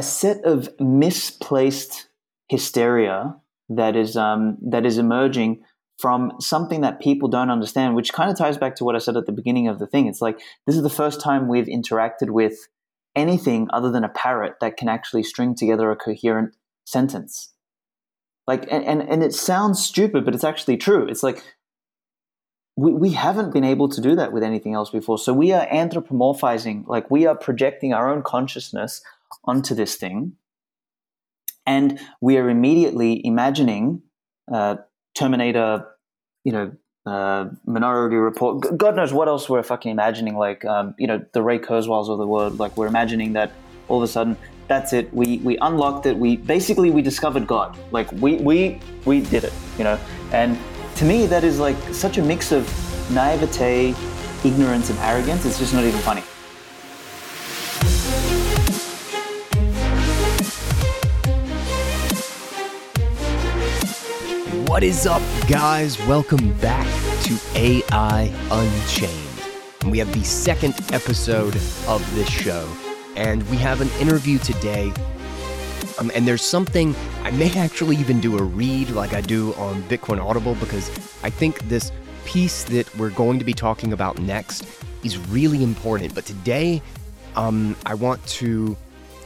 a set of misplaced hysteria that is um, that is emerging from something that people don't understand, which kind of ties back to what I said at the beginning of the thing. It's like this is the first time we've interacted with anything other than a parrot that can actually string together a coherent sentence. Like, and, and, and it sounds stupid, but it's actually true. It's like we, we haven't been able to do that with anything else before. So we are anthropomorphizing, like we are projecting our own consciousness onto this thing. And we are immediately imagining uh, Terminator, you know, uh, Minority Report. God knows what else we're fucking imagining. Like, um, you know, the Ray Kurzweils of the world. Like, we're imagining that all of a sudden, that's it. We we unlocked it. We basically we discovered God. Like, we we we did it. You know, and to me, that is like such a mix of naivete, ignorance, and arrogance. It's just not even funny. What is up, guys? Welcome back to AI Unchained. And we have the second episode of this show, and we have an interview today. Um, and there's something I may actually even do a read like I do on Bitcoin Audible because I think this piece that we're going to be talking about next is really important. But today, um, I want to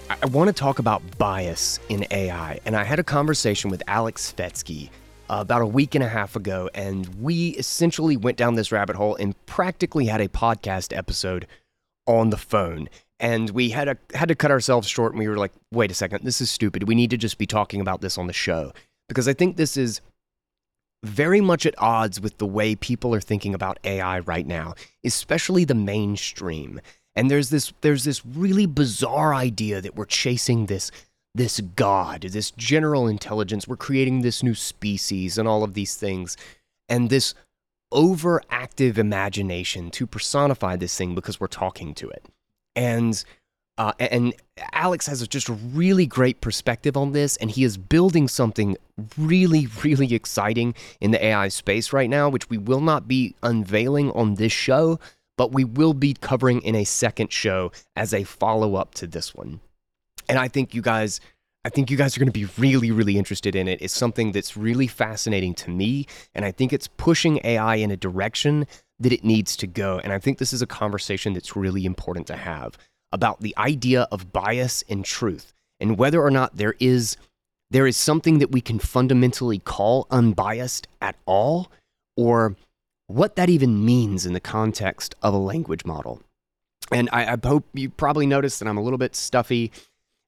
I want to talk about bias in AI, and I had a conversation with Aleks Svetski uh, about a week and a half ago, and we essentially went down this rabbit hole and practically had a podcast episode on the phone. And we had a, had to cut ourselves short, and we were like, "Wait a second, this is stupid. We need to just be talking about this on the show because I think this is very much at odds with the way people are thinking about AI right now, especially the mainstream." And there's this there's this really bizarre idea that we're chasing this this God, this general intelligence. We're creating this new species and all of these things. And this overactive imagination to personify this thing because we're talking to it. And uh, and Aleks has just a really great perspective on this, and he is building something really, really exciting in the AI space right now, which we will not be unveiling on this show, but we will be covering in a second show as a follow up to this one and I think you guys I think you guys are going to be really, really interested in it. It's something that's really fascinating to me. And I think it's pushing AI in a direction that it needs to go. And I think this is a conversation that's really important to have about the idea of bias and truth and whether or not there is there is something that we can fundamentally call unbiased at all or what that even means in the context of a language model. And I, I hope you probably noticed that I'm a little bit stuffy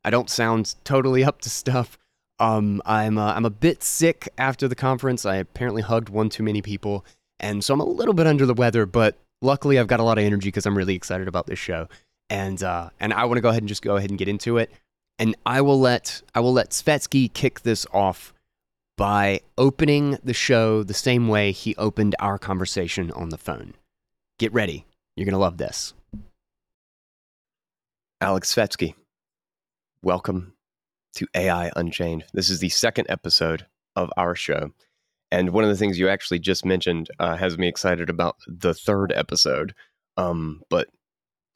I don't sound totally up to stuff. Um, I'm uh, I'm a bit sick after the conference. I apparently hugged one too many people, and so I'm a little bit under the weather. But luckily, I've got a lot of energy because I'm really excited about this show, and uh, and I want to go ahead and just go ahead and get into it. And I will let I will let Svetski kick this off by opening the show the same way he opened our conversation on the phone. Get ready, you're gonna love this. Aleks Svetski welcome to AI Unchained. This is the second episode of our show. And one of the things you actually just mentioned uh, has me excited about the third episode. Um, but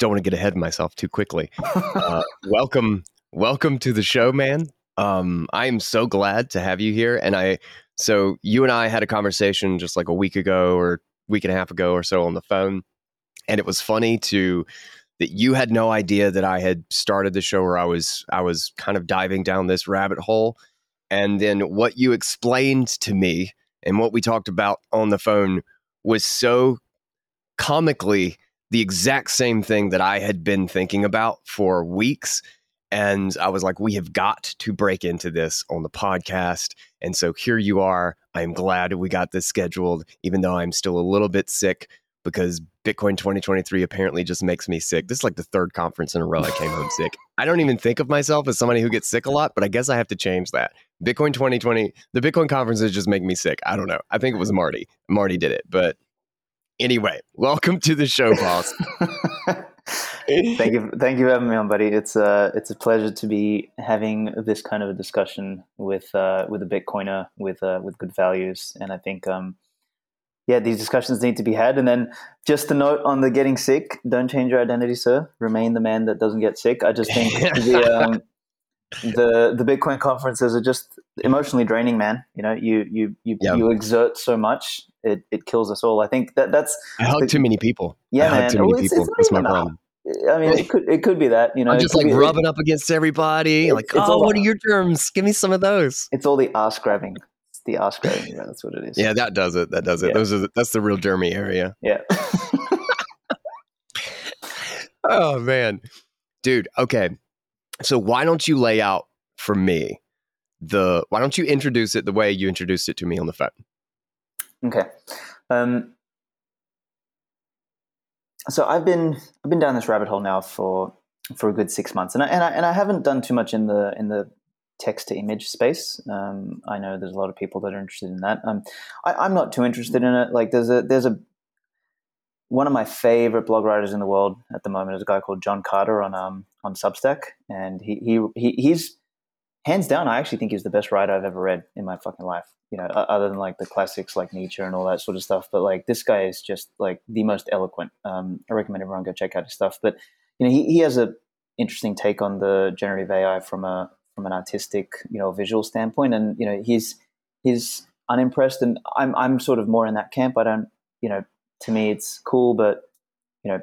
don't want to get ahead of myself too quickly. Uh, welcome, welcome to the show, man. Um, I am so glad to have you here. And I, so you and I had a conversation just like a week ago or week and a half ago or so on the phone, and it was funny to that you had no idea that I had started the show where I was I was kind of diving down this rabbit hole. And then what you explained to me and what we talked about on the phone was so comically the exact same thing that I had been thinking about for weeks. And I was like, we have got to break into this on the podcast. And so here you are. I'm glad we got this scheduled, even though I'm still a little bit sick because Bitcoin 2023 apparently just makes me sick. This is like the third conference in a row I came home sick. I don't even think of myself as somebody who gets sick a lot, but I guess I have to change that. Bitcoin 2020, the Bitcoin conferences just make me sick. I don't know. I think it was Marty. Marty did it. But anyway, welcome to the show, boss. thank you, thank you for having me on, buddy. It's a uh, it's a pleasure to be having this kind of a discussion with uh, with a Bitcoiner with uh, with good values, and I think um, yeah, these discussions need to be had. And then just a note on the getting sick: don't change your identity, sir. Remain the man that doesn't get sick. I just think the um, the the Bitcoin conferences are just emotionally draining, man. You know, you you you, Yeah. you exert so much, it, it kills us all. I think that that's I hug the- too many people. Yeah, I man. too many Well, it's- people. it's That's my problem. I mean, it could it could be that you know I'm just like be- rubbing up against everybody. Like, oh, what are your terms? Give me some of those. It's all the ass grabbing. It's the grabbing. Yeah, that's what it is. Yeah, that does it. That does it. Yeah. Those are the, that's the real germy area. Yeah. Oh man, dude. Okay, so why don't you lay out for me the? Why don't you introduce it the way you introduced it to me on the phone? Okay. Um, so I've been I've been down this rabbit hole now for for a good six months, and I and I, and I haven't done too much in the in the text to image space. Um, I know there's a lot of people that are interested in that. Um, I, I'm not too interested in it. Like there's a there's a one of my favorite blog writers in the world at the moment is a guy called John Carter on um on Substack, and he he, he he's hands down. I actually think he's the best writer I've ever read in my fucking life. You know, other than like the classics like Nietzsche and all that sort of stuff. But like this guy is just like the most eloquent. Um, I recommend everyone go check out his stuff. But you know, he, he has a interesting take on the generative AI from a from an artistic, you know, visual standpoint. And you know, he's he's unimpressed, and I'm I'm sort of more in that camp. I don't, you know, to me it's cool, but you know,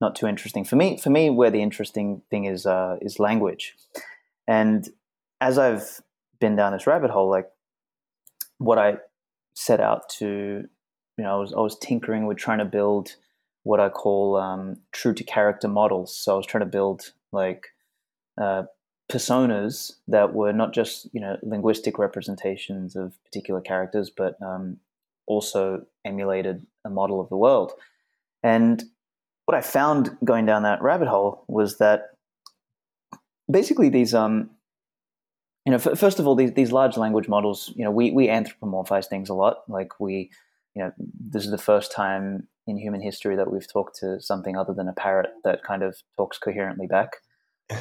not too interesting for me. For me, where the interesting thing is uh, is language, and as I've been down this rabbit hole, like what I set out to, you know, I was I was tinkering with trying to build what I call um, true to character models. So I was trying to build like uh, personas that were not just you know linguistic representations of particular characters, but um, also emulated a model of the world. And what I found going down that rabbit hole was that basically these um you know f- first of all these these large language models you know we we anthropomorphize things a lot like we you know this is the first time in human history that we've talked to something other than a parrot that kind of talks coherently back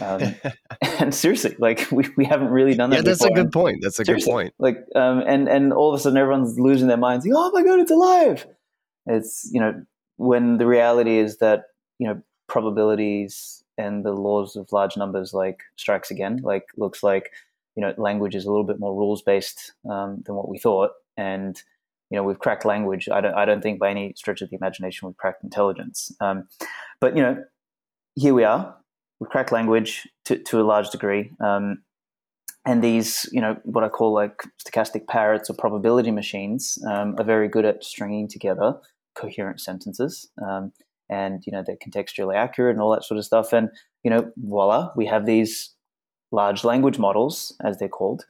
um, and seriously like we, we haven't really done that yeah, that's a good point. That's a good point. like um and and all of a sudden everyone's losing their minds like, oh my god it's alive! It's you know when the reality is that you know probabilities and the laws of large numbers like strikes again like looks like you know language is a little bit more rules based um, than what we thought. And you know we've cracked language. I don't i don't think by any stretch of the imagination we've cracked intelligence. Um, but you know here we are we've cracked language to, to a large degree um, and these, you know, what I call like stochastic parrots or probability machines um, are very good at stringing together coherent sentences. Um, and, you know, they're contextually accurate and all that sort of stuff. And, you know, voila, we have these large language models, as they're called,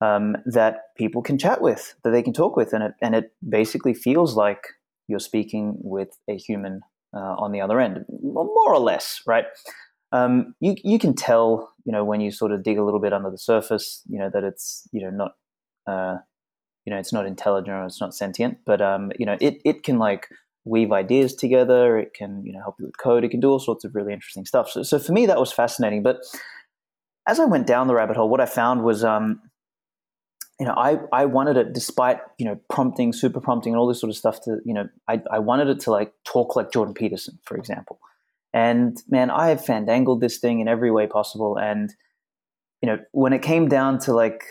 um, that people can chat with, that they can talk with. And it, and it basically feels like you're speaking with a human uh, on the other end, more or less, right? Um, you you can tell you know when you sort of dig a little bit under the surface you know that it's you know not uh, you know it's not intelligent or it's not sentient but um, you know it it can like weave ideas together. It can you know help you with code. It can do all sorts of really interesting stuff. So, so for me that was fascinating. But as I went down the rabbit hole what I found was um, you know I, I wanted it despite you know prompting super prompting and all this sort of stuff to you know I, I wanted it to like talk like Jordan Peterson for example and man, I have fandangled this thing in every way possible. And you know, when it came down to like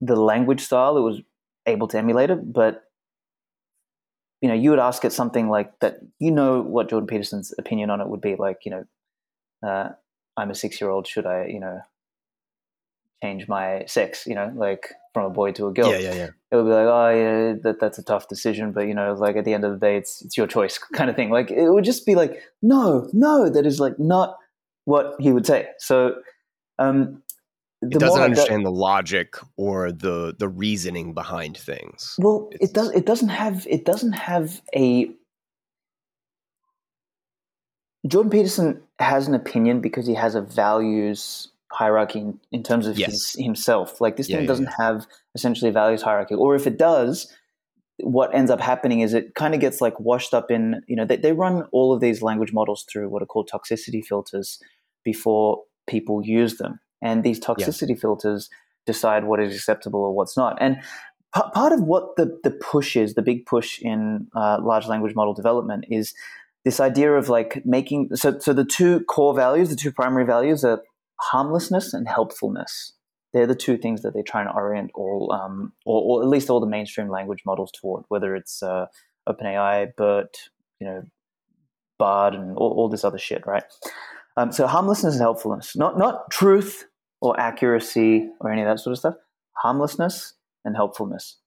the language style, it was able to emulate it. But you know, you would ask it something like that. You know what Jordan Peterson's opinion on it would be like. You know, uh, I'm a six year old. Should I, you know, change my sex? You know, like from a boy to a girl Yeah, yeah, yeah. it would be like, oh yeah, that that's a tough decision, but you know, like at the end of the day, it's it's your choice, kind of thing. Like it would just be like, no, no, that is like not what he would say. So, um, It doesn't more I got- understand the logic or the the reasoning behind things. well, It's- it does. It doesn't have. It doesn't have a. Jordan Peterson has an opinion because he has a values hierarchy in, in terms of Yes. his, himself. Like this Yeah, thing yeah, doesn't have essentially a values hierarchy, or if it does, what ends up happening is it kind of gets like washed up in you know they, they run all of these language models through what are called toxicity filters before people use them, and these toxicity filters decide what is acceptable or what's not, and p- part of what the, the push is, the big push in uh, large language model development is this idea of like making so so the two core values, the two primary values are harmlessness and helpfulness. They're the two things that they're trying to orient all, um, or, or, at least all the mainstream language models toward, whether it's uh, OpenAI, BERT, you know, Bard, and all, all this other shit, right? Um, so harmlessness and helpfulness, not not truth or accuracy or any of that sort of stuff. Harmlessness and helpfulness.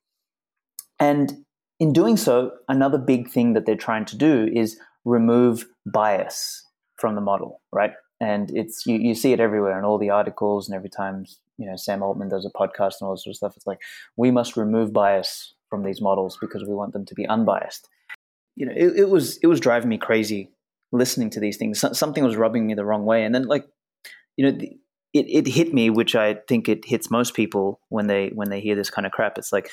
And in doing so, another big thing that they're trying to do is remove bias from the model, right? And it's you, you see it everywhere in all the articles and every time you know Sam Altman does a podcast and all this sort of stuff. It's like we must remove bias from these models because we want them to be unbiased. You know, it, it was it was driving me crazy listening to these things. Something was rubbing me the wrong way, and then like you know. The, it, it hit me, which I think it hits most people when they when they hear this kind of crap. It's like,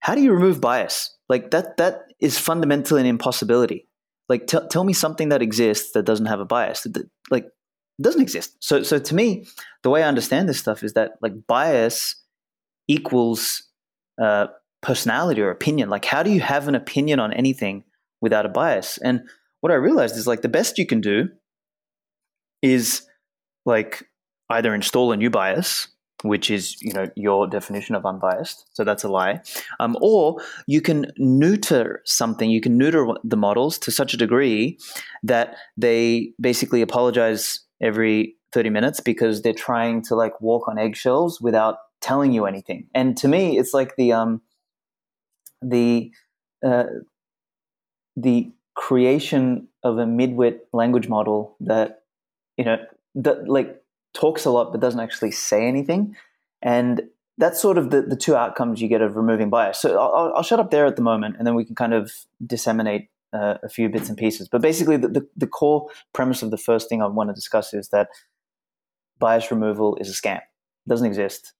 how do you remove bias? Like that that is fundamentally an impossibility. Like t- tell me something that exists that doesn't have a bias. Like doesn't exist. So so to me, the way I understand this stuff is that like bias equals uh, personality or opinion. Like how do you have an opinion on anything without a bias? And what I realized is like the best you can do is like either install a new bias which is you know your definition of unbiased so that's a lie um, or you can neuter something you can neuter the models to such a degree that they basically apologize every 30 minutes because they're trying to like walk on eggshells without telling you anything and to me it's like the um the uh, the creation of a midwit language model that you know that like talks a lot but doesn't actually say anything. And that's sort of the, the two outcomes you get of removing bias. So I'll, I'll shut up there at the moment, and then we can kind of disseminate uh, a few bits and pieces. But basically, the, the, the, core premise of the first thing I want to discuss is that bias removal is a scam. It doesn't exist,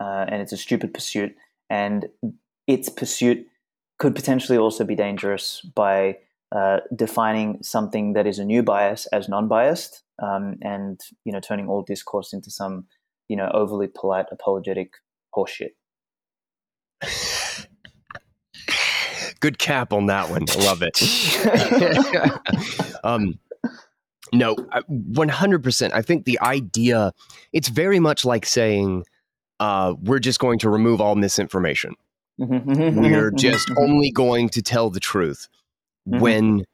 uh, and it's a stupid pursuit. And its pursuit could potentially also be dangerous by uh, defining something that is a new bias as non-biased, um, and you know turning all discourse into some you know overly polite apologetic horseshit. Good cap on that one. I love it. um, no, one hundred percent. I think the idea it's very much like saying uh, we're just going to remove all misinformation. Mm-hmm. we're just only going to tell the truth mm-hmm. when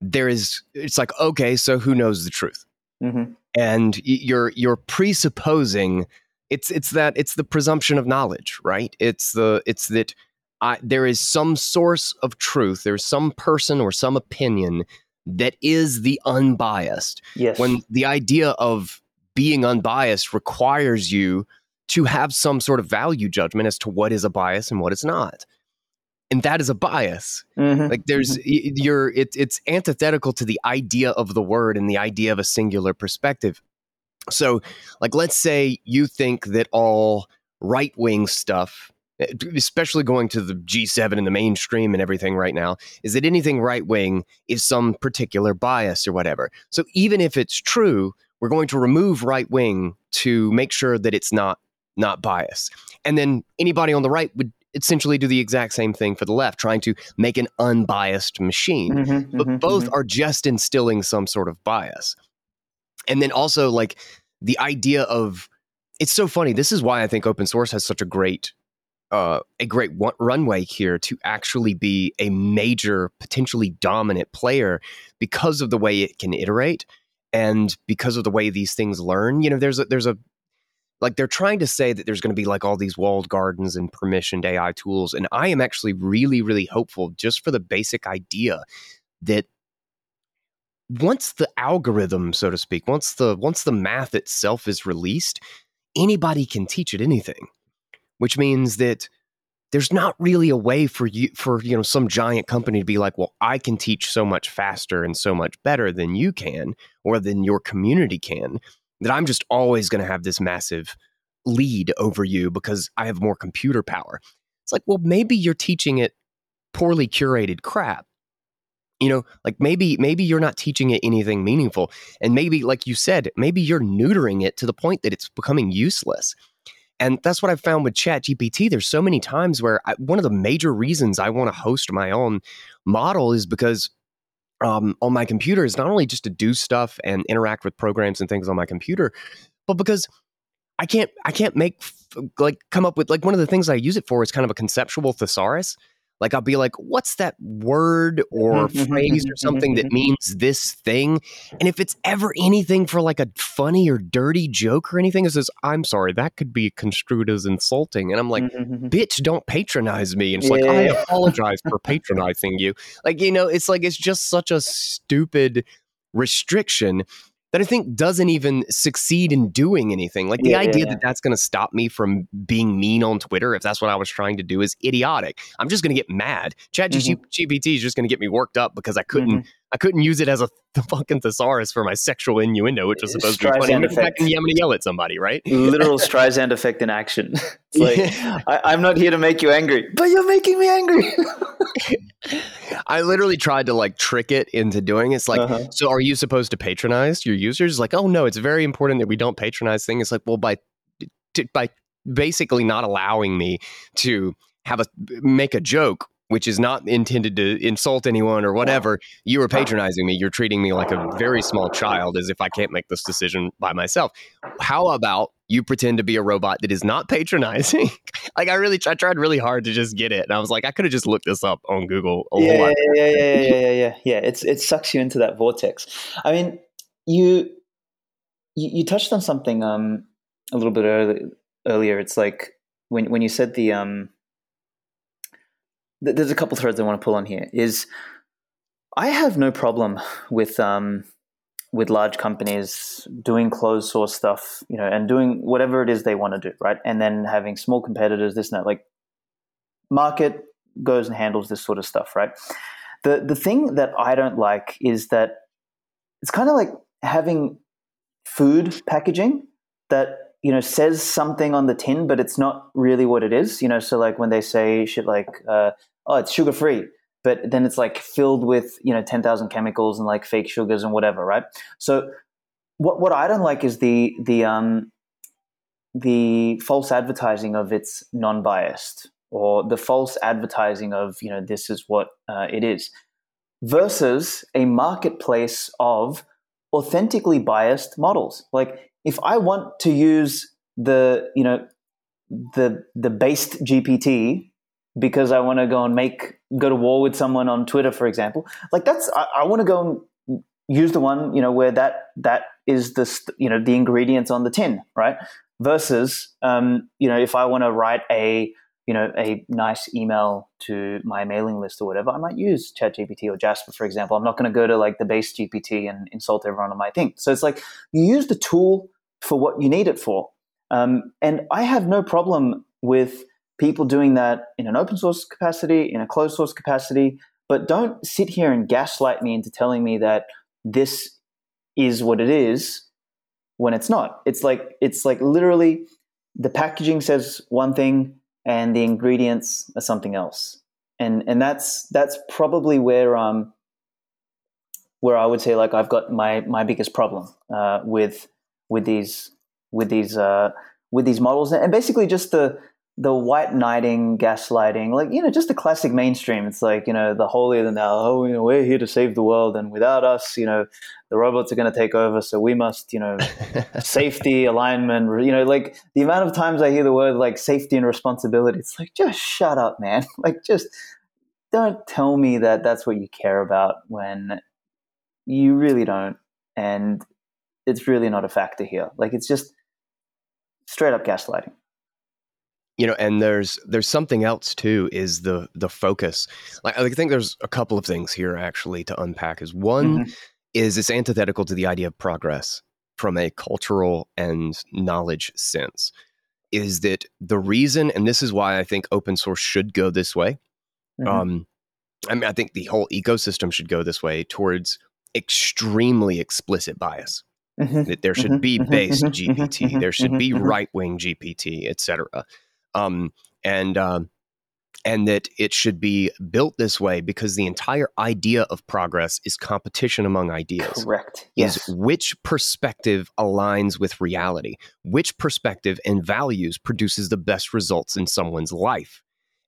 there is it's like okay so who knows the truth mm-hmm. and you're you're presupposing it's it's that it's the presumption of knowledge right it's the it's that I, there is some source of truth there's some person or some opinion that is the unbiased yes when the idea of being unbiased requires you to have some sort of value judgment as to what is a bias and what is not and that is a bias. Mm-hmm. Like there's mm-hmm. you're it, it's antithetical to the idea of the word and the idea of a singular perspective. So, like, let's say you think that all right wing stuff, especially going to the G7 and the mainstream and everything right now, is that anything right wing is some particular bias or whatever. So, even if it's true, we're going to remove right wing to make sure that it's not not bias. And then anybody on the right would essentially do the exact same thing for the left, trying to make an unbiased machine. Mm-hmm, but mm-hmm, both mm-hmm. are just instilling some sort of bias. And then also, like, the idea of it's so funny. This is why I think open source has such a great uh, a great runway here to actually be a major, potentially dominant player because of the way it can iterate and because of the way these things learn. You know, there's a, there's a like they're trying to say that there's going to be like all these walled gardens and permissioned AI tools. And I am actually really, really hopeful just for the basic idea that once the algorithm, so to speak, once the once the math itself is released, anybody can teach it anything. Which means that there's not really a way for you for you know some giant company to be like well i can teach so much faster and so much better than you can or than your community can that I'm just always going to have this massive lead over you because I have more computer power. It's like, well, maybe you're teaching it poorly curated crap. You know, like maybe maybe you're not teaching it anything meaningful and maybe like you said, maybe you're neutering it to the point that it's becoming useless. And that's what I've found with ChatGPT. There's so many times where I, one of the major reasons I want to host my own model is because um, on my computer is not only just to do stuff and interact with programs and things on my computer, but because I can't I can't make like come up with like one of the things I use it for is kind of a conceptual thesaurus. Like I'll be like, what's that word or Mhm, mhm, phrase or something that means this thing? And if it's ever anything for like a funny or dirty joke or anything, it says, I'm sorry, that could be construed as insulting. And I'm like, bitch, don't patronize me. And it's like, I apologize for patronizing you. Like, you know, it's like, it's just such a stupid restriction that I think doesn't even succeed in doing anything. Like, the Yeah, yeah, idea yeah. that that's going to stop me from being mean on Twitter, if that's what I was trying to do, is idiotic. I'm just going to get mad. Chat Mhm. GPT is just going to get me worked up because I couldn't. Mhm. I couldn't use it as a fucking thesaurus for my sexual innuendo, which was supposed to be funny. Streisand I'm not effect. gonna yell at somebody, right? Literal Streisand effect in action. It's like Yeah. I, I'm not here to make you angry, but you're making me angry. I literally tried to like trick it into doing it. It's like, Uh-huh. so are you supposed to patronize your users? Like, oh no, it's very important that we don't patronize things. It's like, well, by by basically not allowing me to have a make a joke, which is not intended to insult anyone or whatever, you are patronizing me. You're treating me like a very small child, as if I can't make this decision by myself. How about you pretend to be a robot that is not patronizing? like, I really, I tried really hard to just get it, and I was like, I could have just looked this up on Google. A yeah, lot yeah, yeah, yeah, yeah, yeah, yeah, yeah. It's it sucks you into that vortex. I mean, you you, you touched on something um a little bit early, earlier. It's like when when you said the um. Th- There's a couple threads I want to pull on here. Is I have no problem with um with large companies doing closed source stuff, you know, and doing whatever it is they want to do, right? And then having small competitors, this and that. Like market goes and handles this sort of stuff, right? The the thing that I don't like is that it's kind of like having food packaging that you know says something on the tin, but it's not really what it is. You know, so like when they say shit like, uh, "Oh, it's sugar free," but then it's like filled with you know ten thousand chemicals and like fake sugars and whatever, right? So what what I don't like is the the um the false advertising of it's non-biased or the false advertising of you know this is what uh, it is versus a marketplace of authentically biased models like if i want to use the you know the the based gpt because i want to go and make go to war with someone on twitter for example. Like that's i, I want to go and use the one you know where that that is the you know the ingredients on the tin right? Versus um, you know if i want to write a you know a nice email to my mailing list or whatever i might use chatgpt or jasper for example. I'm not going to go to like the base gpt and insult everyone on my thing. So it's like you use the tool for what you need it for. Um, and i have no problem with people doing that in an open source capacity in a closed source capacity but don't sit here and gaslight me into telling me that this is what it is when it's not. It's like it's like literally the packaging says one thing and the ingredients are something else. And and that's that's probably where um where I would say like I've got my my biggest problem uh, with with these with these uh, with these models. And basically just the the white knighting gaslighting like you know just the classic mainstream. It's like you know the holier than thou oh you know we're here to save the world and without us you know the robots are going to take over so we must you know safety alignment you know like the amount of times i hear the word like safety and responsibility it's like just shut up man. Like just don't tell me that that's what you care about when you really don't and it's really not a factor here. Like it's just straight up gaslighting you know and there's there's something else too is the the focus like i think there's a couple of things here actually to unpack is one Mhm. is it's antithetical to the idea of progress from a cultural and knowledge sense is that the reason and this is why i think open source should go this way Mhm. um i mean i think the whole ecosystem should go this way towards extremely explicit bias Mhm. that there should Mhm, be mhm, base mhm, GPT, there should be mhm. right wing GPT, etc. Um, and um, and that it should be built this way because the entire idea of progress is competition among ideas. correct Is yes which perspective aligns with reality? Which perspective and values produces the best results in someone's life?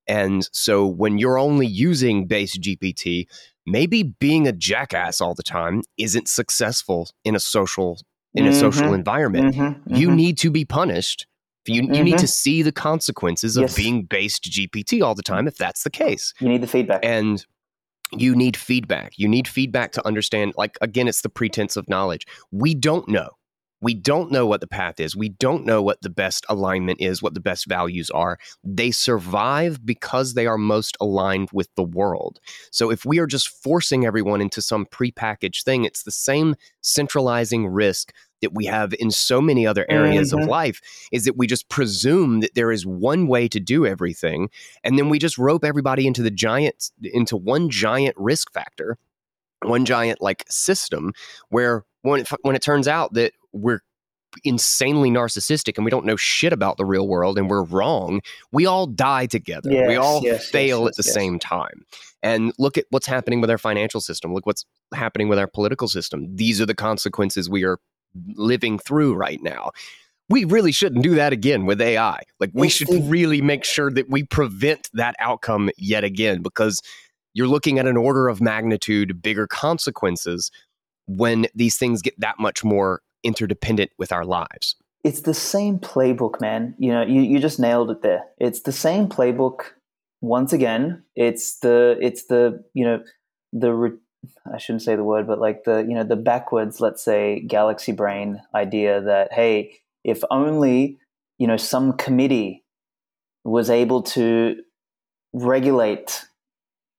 And so when you're only using base GPT, maybe being a jackass all the time isn't successful in a social in a social Mhm. environment. Mhm, You mhm. need to be punished. You, you need Mhm. to see the consequences of Yes. being based GPT all the time if that's the case. you need the feedback. And you need feedback. You need feedback to understand. Like, again, it's the pretense of knowledge. We don't know. We don't know what the path is. We don't know what the best alignment is, what the best values are. They survive because they are most aligned with the world. So if we are just forcing everyone into some prepackaged thing, it's the same centralizing risk that we have in so many other areas Mhm. of life is that we just presume that there is one way to do everything and then we just rope everybody into the giant into one giant risk factor one giant like system where when it, when it turns out that we're insanely narcissistic and we don't know shit about the real world and we're wrong we all die together we all yes, yes, fail yes, at the yes. same time and look at what's happening with our financial system look what's happening with our political system these are the consequences we are living through right now we really shouldn't do that again with AI. Like we should really make sure that we prevent that outcome yet again because you're looking at an order of magnitude bigger consequences when these things get that much more interdependent with our lives. it's the same playbook, man. You know, you, you just nailed it there. It's the same playbook. Once again, it's the it's the you know the I shouldn't say the word, but like the you know the backwards, let's say galaxy brain idea that hey, if only you know some committee was able to regulate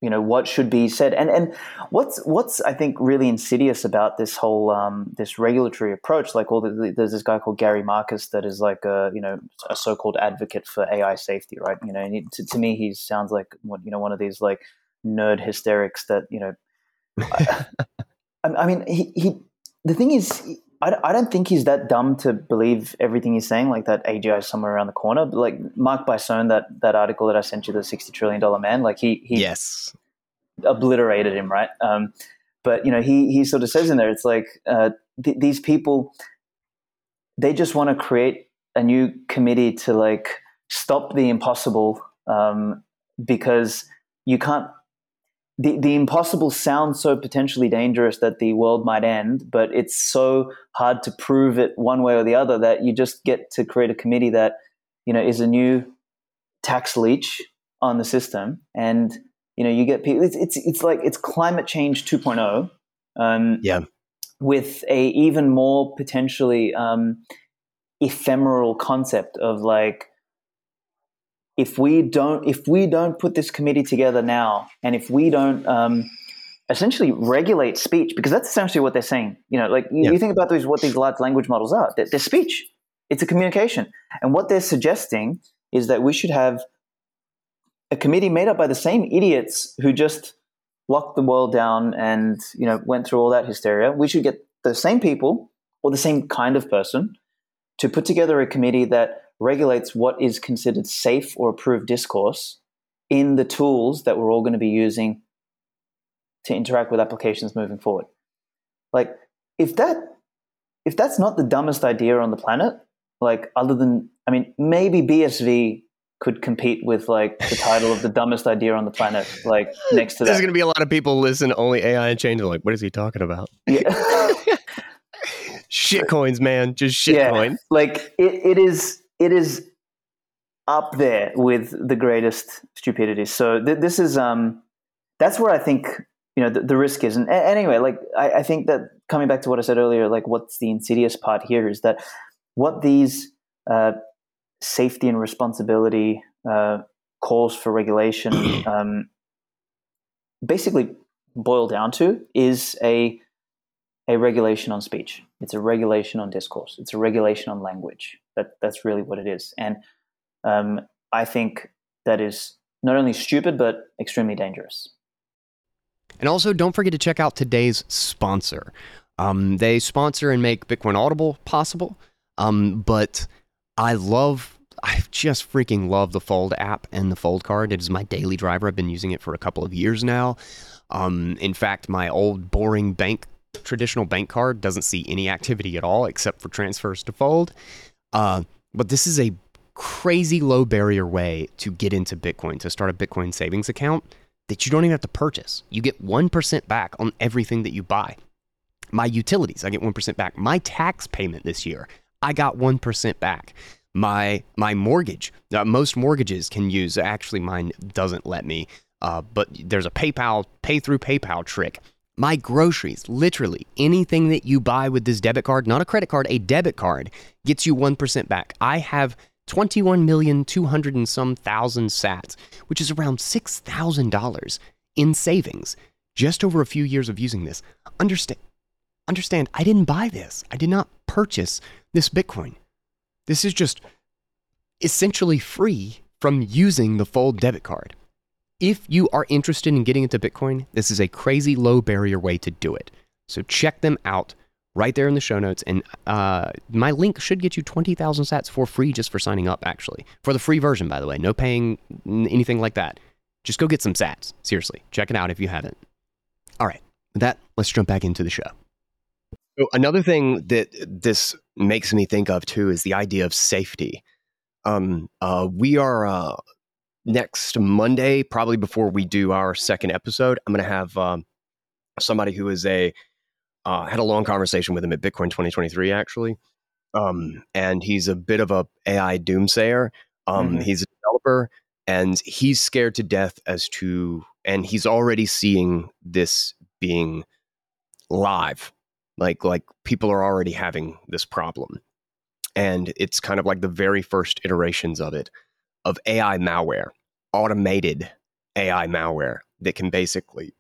you know what should be said. And and what's what's i think really insidious about this whole um, this regulatory approach like all the, there's this guy called gary marcus that is like a you know a so-called advocate for ai safety right? You know and to, to me he sounds like you know one of these like nerd hysterics that you know I, I mean he, he the thing is I, I don't think he's that dumb to believe everything he's saying like that agi is somewhere around the corner but like mark Bison, that that article that i sent you the 60 trillion dollar man like he he yes. obliterated him, right? Um, but you know, he he sort of says in there, it's like uh, th- these people, they just want to create a new committee to like stop the impossible um, because you can't. The, the impossible sounds so potentially dangerous that the world might end, but it's so hard to prove it one way or the other that you just get to create a committee that you know is a new tax leech on the system and you know you get people it's it's, it's like it's climate change 2.0 um, Yeah. with a even more potentially um, ephemeral concept of like if we don't if we don't put this committee together now and if we don't um, essentially regulate speech because that's essentially what they're saying you know like you, Yeah. you think about these what these large language models are they're, they're speech. It's a communication. And what they're suggesting is that we should have a committee made up by the same idiots who just locked the world down and you know went through all that hysteria. We should get the same people or the same kind of person to put together a committee that regulates what is considered safe or approved discourse in the tools that we're all going to be using to interact with applications moving forward like if that if that's not the dumbest idea on the planet like other than i mean maybe bsv could compete with like the title of the dumbest idea on the planet like next to There's that There's going to be a lot of people listen only AI Unchained. They're like, what is he talking about? yeah. Shit coins, man. Just shit Yeah. coin. like it, it is it is up there with the greatest stupidities so th- this is um that's where i think you know the, the risk is and a- anyway like I, I think that coming back to what i said earlier like what's the insidious part here is that what these uh, safety and responsibility uh, calls for regulation um, basically boil down to is a a regulation on speech. It's a regulation on discourse. It's a regulation on language. That that's really what it is. And um, I think that is not only stupid but extremely dangerous. And also, don't forget to check out today's sponsor. Um, they sponsor and make Bitcoin Audible possible. Um, but I love, I just freaking love the Fold app and the Fold card. It is my daily driver. I've been using it for a couple of years now. Um, in fact, my old boring bank, traditional bank card doesn't see any activity at all except for transfers to Fold. Uh, but this is a crazy low barrier way to get into Bitcoin, to start a Bitcoin savings account that you don't even have to purchase. You get 1% back on everything that you buy. My utilities, I get 1% back. My tax payment this year, I got 1% back. My my mortgage, uh, most mortgages can use actually mine doesn't let me, uh, but there's a PayPal pay through PayPal trick. My groceries, literally anything that you buy with this debit card, not a credit card, a debit card, gets you 1% back. I have 21 million 200 and some thousand sats, which is around $6,000 in savings just over a few years of using this. Understand understand I didn't buy this. I did not purchase this Bitcoin. This is just essentially free from using the Fold debit card. If you are interested in getting into Bitcoin, this is a crazy low barrier way to do it. So check them out right there in the show notes. And uh, my link should get you 20,000 sats for free just for signing up, actually. For the free version, by the way. No paying anything like that. Just go get some sats. Seriously. Check it out if you haven't. All right. With that, let's jump back into the show. So another thing that this makes me think of too is the idea of safety. Um, uh, we are uh, next Monday, probably before we do our second episode. I'm going to have um, somebody who is a uh, had a long conversation with him at Bitcoin 2023 actually, um, and he's a bit of a AI doomsayer. Um, mm-hmm. He's a developer, and he's scared to death as to, and he's already seeing this being live like like people are already having this problem. And it's kind of like the very first iterations of it of AI malware, automated AI malware that can basically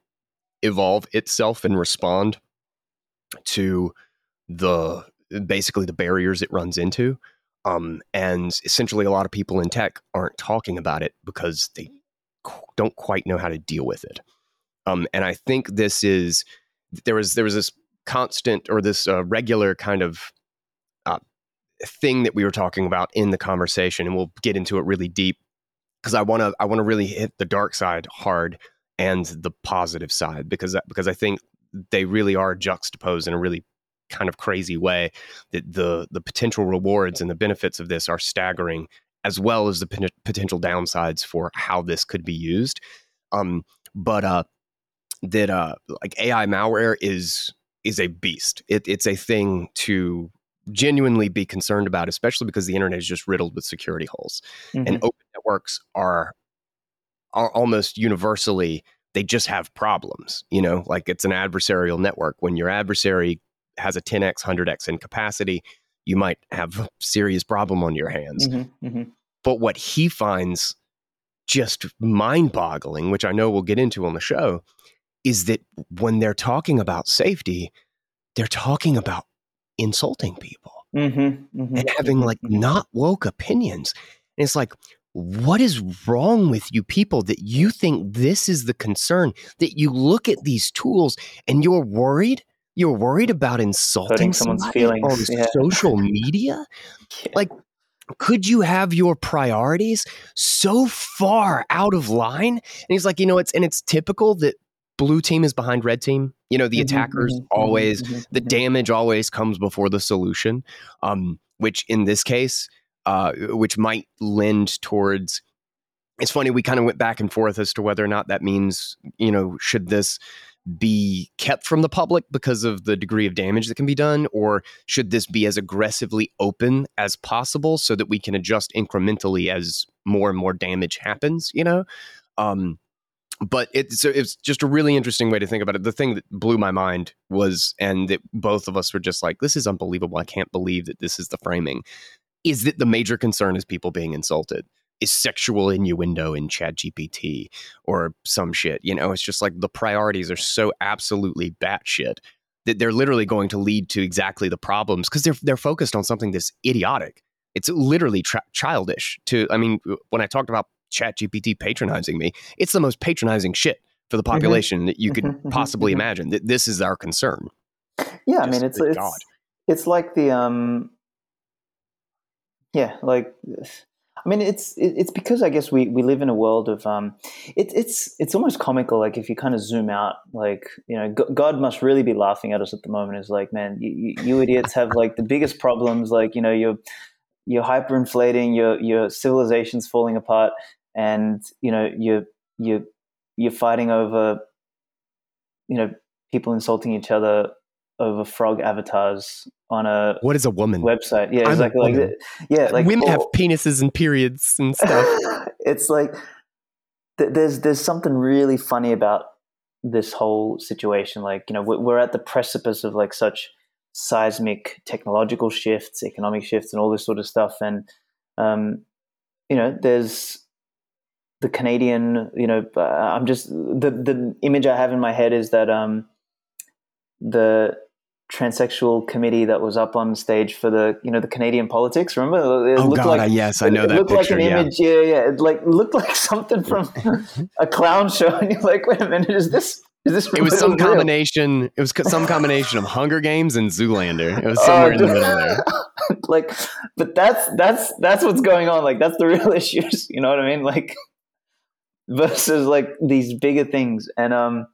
evolve itself and respond to the basically the barriers it runs into. Um, and essentially, a lot of people in tech aren't talking about it because they don't quite know how to deal with it. Um, and I think this is there was there was this constant or this uh, regular kind of thing that we were talking about in the conversation, and we'll get into it really deep because I want to I want to really hit the dark side hard and the positive side because because I think they really are juxtaposed in a really kind of crazy way that the the potential rewards and the benefits of this are staggering as well as the p- potential downsides for how this could be used um but uh that uh like AI malware is is a beast. It, it's a thing to genuinely be concerned about, especially because the internet is just riddled with security holes. Mm-hmm. And open networks are are almost universally they just have problems. You know, like it's an adversarial network. When your adversary has a 10x, 100x in capacity, you might have a serious problem on your hands. Mm-hmm. Mm-hmm. But what he finds just mind boggling, which I know we'll get into on the show, is that when they're talking about safety, they're talking about insulting people mm-hmm, mm-hmm, and having like mm-hmm. not woke opinions. And it's like, what is wrong with you people that you think this is the concern? That you look at these tools and you're worried? You're worried about insulting someone's feelings on yeah. social media? Yeah. Like, could you have your priorities so far out of line? And he's like, you know, it's and it's typical that blue team is behind red team. You know, the mm-hmm, attackers mm-hmm, mm-hmm always, mm-hmm, the mm-hmm. damage always comes before the solution, um, which in this case, uh, which might lend towards. It's funny, we kind of went back and forth as to whether or not that means, you know, should this be kept from the public because of the degree of damage that can be done, or should this be as aggressively open as possible so that we can adjust incrementally as more and more damage happens, you know? Um, but it's it's just a really interesting way to think about it. The thing that blew my mind was, and that both of us were just like, "This is unbelievable! I can't believe that this is the framing." Is that the major concern is people being insulted? Is sexual innuendo in Chat GPT or some shit? You know, it's just like the priorities are so absolutely batshit that they're literally going to lead to exactly the problems because they're they're focused on something that's idiotic. It's literally tra- childish. To I mean, when I talked about ChatGPT patronizing me. It's the most patronizing shit for the mm-hmm. population mm-hmm. that you could mm-hmm. mm-hmm. possibly mm-hmm. imagine. That this is our concern. Yeah, Just I mean, it's it's, God. it's like the um, yeah, like I mean, it's it's because I guess we, we live in a world of um, it, it's it's almost comical. Like if you kind of zoom out, like you know, God must really be laughing at us at the moment. Is like, man, you, you idiots have like the biggest problems. Like you know, you're you're hyperinflating, your your civilization's falling apart, and you know you're you're you're fighting over, you know, people insulting each other over frog avatars on a what is a woman website. Yeah, exactly. Like, yeah, like women or, have penises and periods and stuff. it's like th- there's there's something really funny about this whole situation. Like you know, we're at the precipice of like such seismic technological shifts, economic shifts, and all this sort of stuff. And um, you know, there's the Canadian. You know, uh, I'm just the the image I have in my head is that um, the transsexual committee that was up on stage for the you know the Canadian politics. Remember? It oh God, like, yes, I know it that. Looked picture, like an image. Yeah. yeah, yeah. It like looked like something from a clown show, and you're like, wait a minute, is this? Is this it was some real? combination. It was some combination of Hunger Games and Zoolander. It was somewhere uh, in the middle there. like, but that's that's that's what's going on. Like, that's the real issues. You know what I mean? Like, versus like these bigger things, and um,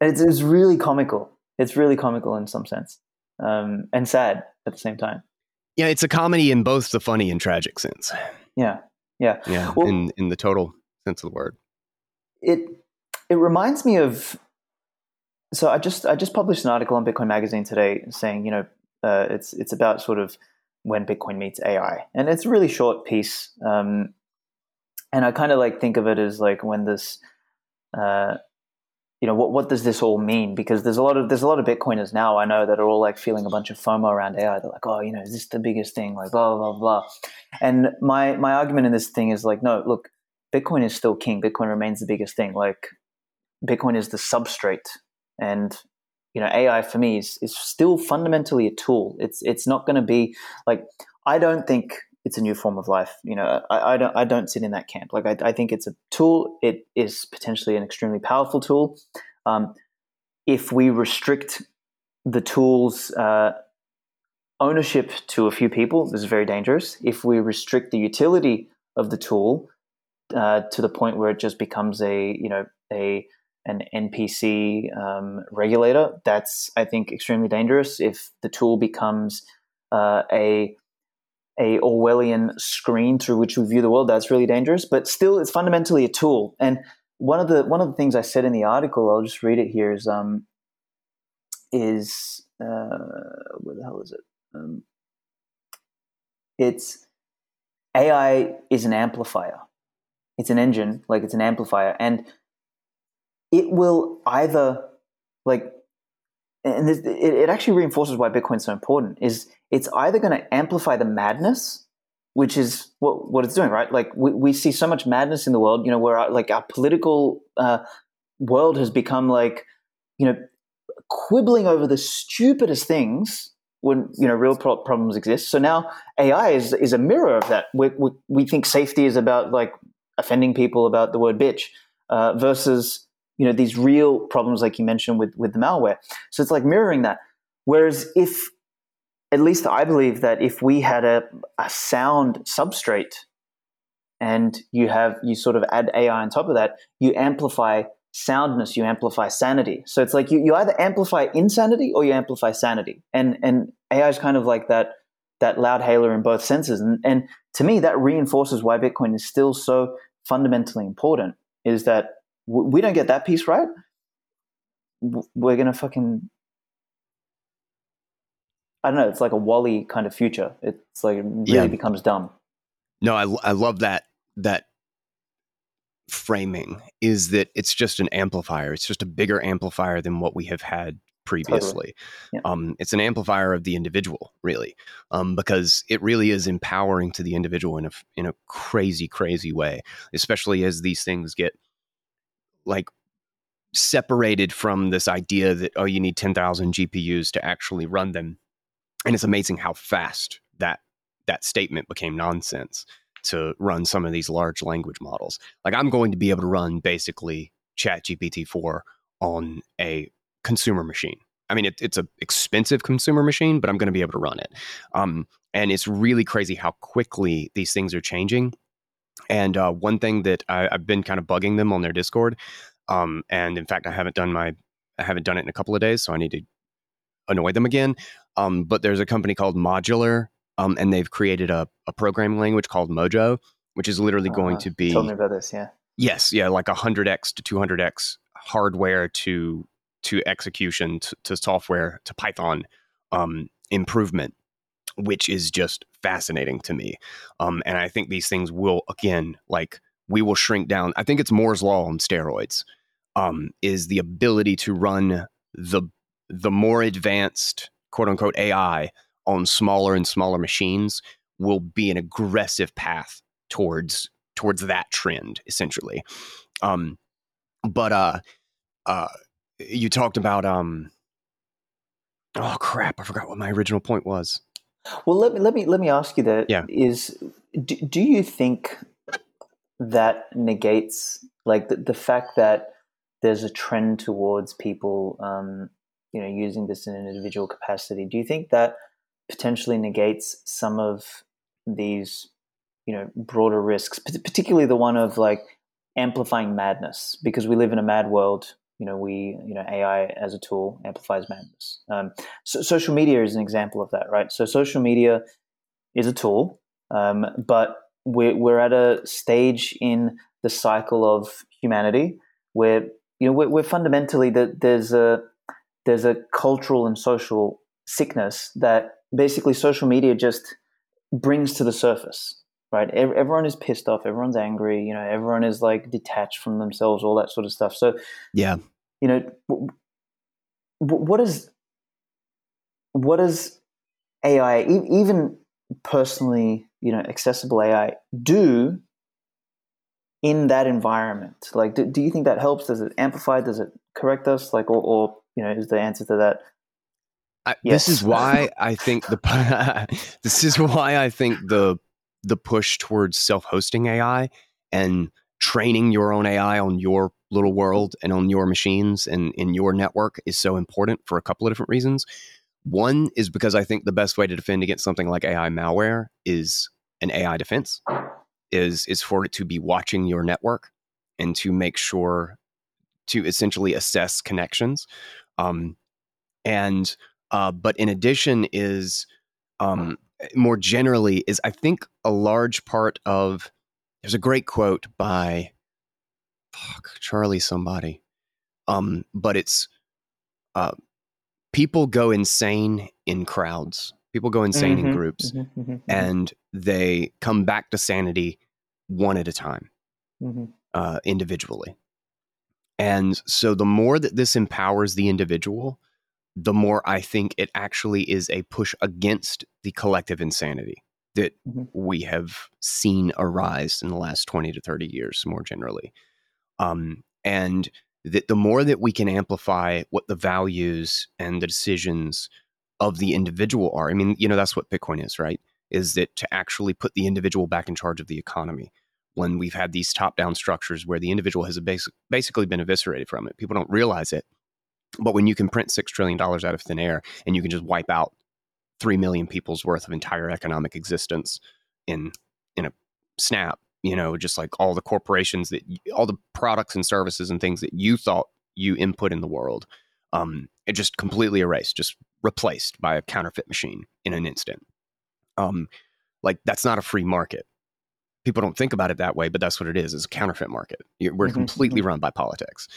it's it's really comical it's really comical in some sense um, and sad at the same time. Yeah, it's a comedy in both the funny and tragic sense. Yeah, yeah, yeah. Well, in in the total sense of the word, it it reminds me of. So I just I just published an article on Bitcoin Magazine today saying you know uh, it's it's about sort of when Bitcoin meets AI, and it's a really short piece. Um, and I kind of like think of it as like when this uh, you know what what does this all mean? Because there's a lot of there's a lot of bitcoiners now i know that are all like feeling a bunch of fomo around ai they're like oh you know is this the biggest thing? Like blah blah blah. And my my argument in this thing is like no look bitcoin is still king. Bitcoin remains the biggest thing. Like bitcoin is the substrate. And you know ai for me is, is still fundamentally a tool. It's it's not going to be like i don't think it's a new form of life. You know, I, I, don't I don't sit in that camp. Like I, I, think it's a tool. It is potentially an extremely powerful tool. Um, if we restrict the tool's uh, ownership to a few people, this is very dangerous. If we restrict the utility of the tool uh, to the point where it just becomes a you know a an NPC um, regulator, that's I think extremely dangerous. If the tool becomes uh, a a Orwellian screen through which we view the world, that's really dangerous. But still, it's fundamentally a tool. And one of the one of the things I said in the article, I'll just read it here, is um, is uh, where the hell is it? Um, it's AI is an amplifier. It's an engine, like it's an amplifier, and it will either like and this, it, it actually reinforces why Bitcoin's so important. Is it's either going to amplify the madness, which is what what it's doing, right? Like we, we see so much madness in the world, you know, where our, like our political uh, world has become like, you know, quibbling over the stupidest things when you know real pro- problems exist. So now AI is is a mirror of that. We, we, we think safety is about like offending people about the word bitch uh, versus you know these real problems like you mentioned with with the malware. So it's like mirroring that. Whereas if at least i believe that if we had a, a sound substrate and you have you sort of add ai on top of that you amplify soundness you amplify sanity. So it's like you, you either amplify insanity or you amplify sanity. And and ai is kind of like that that loud hailer in both senses. And and to me that reinforces why bitcoin is still so fundamentally important is that we don't get that piece right, we're gonna fucking I don't know. It's like a WALL-E kind of future. It's like it really yeah. becomes dumb. No, I I love that that framing is that it's just an amplifier. It's just a bigger amplifier than what we have had previously. Totally. Yeah. Um, it's an amplifier of the individual, really, um, because it really is empowering to the individual in a in a crazy, crazy way. Especially as these things get like separated from this idea that oh you need 10,000 GPUs to actually run them and it's amazing how fast that that statement became nonsense to run some of these large language models like I'm going to be able to run basically chat GPT-4 on a consumer machine I mean, it, it's a expensive consumer machine, but I'm going to be able to run it. Um, and it's really crazy how quickly these things are changing. And uh, one thing that I, have been kind of bugging them on their Discord, um, and in fact, I haven't done my I haven't done it in a couple of days, so I need to annoy them again. Um, but there's a company called Modular, and they've created a, a programming language called Mojo, which is literally uh, going to be. Told me about this, yeah. Yes, yeah, like a hundred x to two hundred x hardware to to execution to, to software to Python um, improvement, which is just fascinating to me. Um, and I think these things will again like we will shrink down. I think it's Moore's law on steroids. Um, is the ability to run the the more advanced quote unquote AI on smaller and smaller machines will be an aggressive path towards towards that trend essentially. Um, but uh, uh, you talked about um, oh crap, I forgot what my original point was. Well, let me let me let me ask you that. Yeah. Is do, do you think that negates like the, the fact that there's a trend towards people, um, you know, using this in an individual capacity? Do you think that potentially negates some of these, you know, broader risks, particularly the one of like amplifying madness? Because we live in a mad world you know we you know ai as a tool amplifies madness. Um, so social media is an example of that right? So social media is a tool um, but we're, we're at a stage in the cycle of humanity where you know we're, we're fundamentally that there's a there's a cultural and social sickness that basically social media just brings to the surface right? Everyone is pissed off everyone's angry you know everyone is like detached from themselves all that sort of stuff. So yeah you know what is what is AI even personally you know accessible AI do in that environment? Like do, do you think that helps? Does it amplify? Does it correct us? Like or, or you know is the answer to that? I, yes. this is why I think the this is why I think the the push towards self-hosting AI and training your own AI on your little world and on your machines and in your network is so important for a couple of different reasons. One is because I think the best way to defend against something like AI malware is an AI defense, is is for it to be watching your network and to make sure to essentially assess connections. Um, and uh, but in addition is um, more generally is I think a large part of there's a great quote by fuck, Charlie somebody. Um, but it's uh, people go insane in crowds. People go insane mm-hmm, in groups, mm-hmm, mm-hmm, mm-hmm, and they come back to sanity one at a time, mm-hmm. uh, individually. And so, the more that this empowers the individual, the more I think it actually is a push against the collective insanity that mm-hmm. we have seen arise in the last 20 to 30 years, more generally. Um, and that the more that we can amplify what the values and the decisions of the individual are, I mean, you know, that's what Bitcoin is, right? Is that to actually put the individual back in charge of the economy when we've had these top down structures where the individual has basic, basically been eviscerated from it. People don't realize it. But when you can print $6 trillion out of thin air and you can just wipe out 3 million people's worth of entire economic existence in, in a snap, you know, just like all the corporations that all the products and services and things that you thought you input in the world, um, it just completely erased, just replaced by a counterfeit machine in an instant. Um, like that's not a free market. People don't think about it that way, but that's what it is. It's a counterfeit market. We're mm-hmm. completely mm-hmm. run by politics.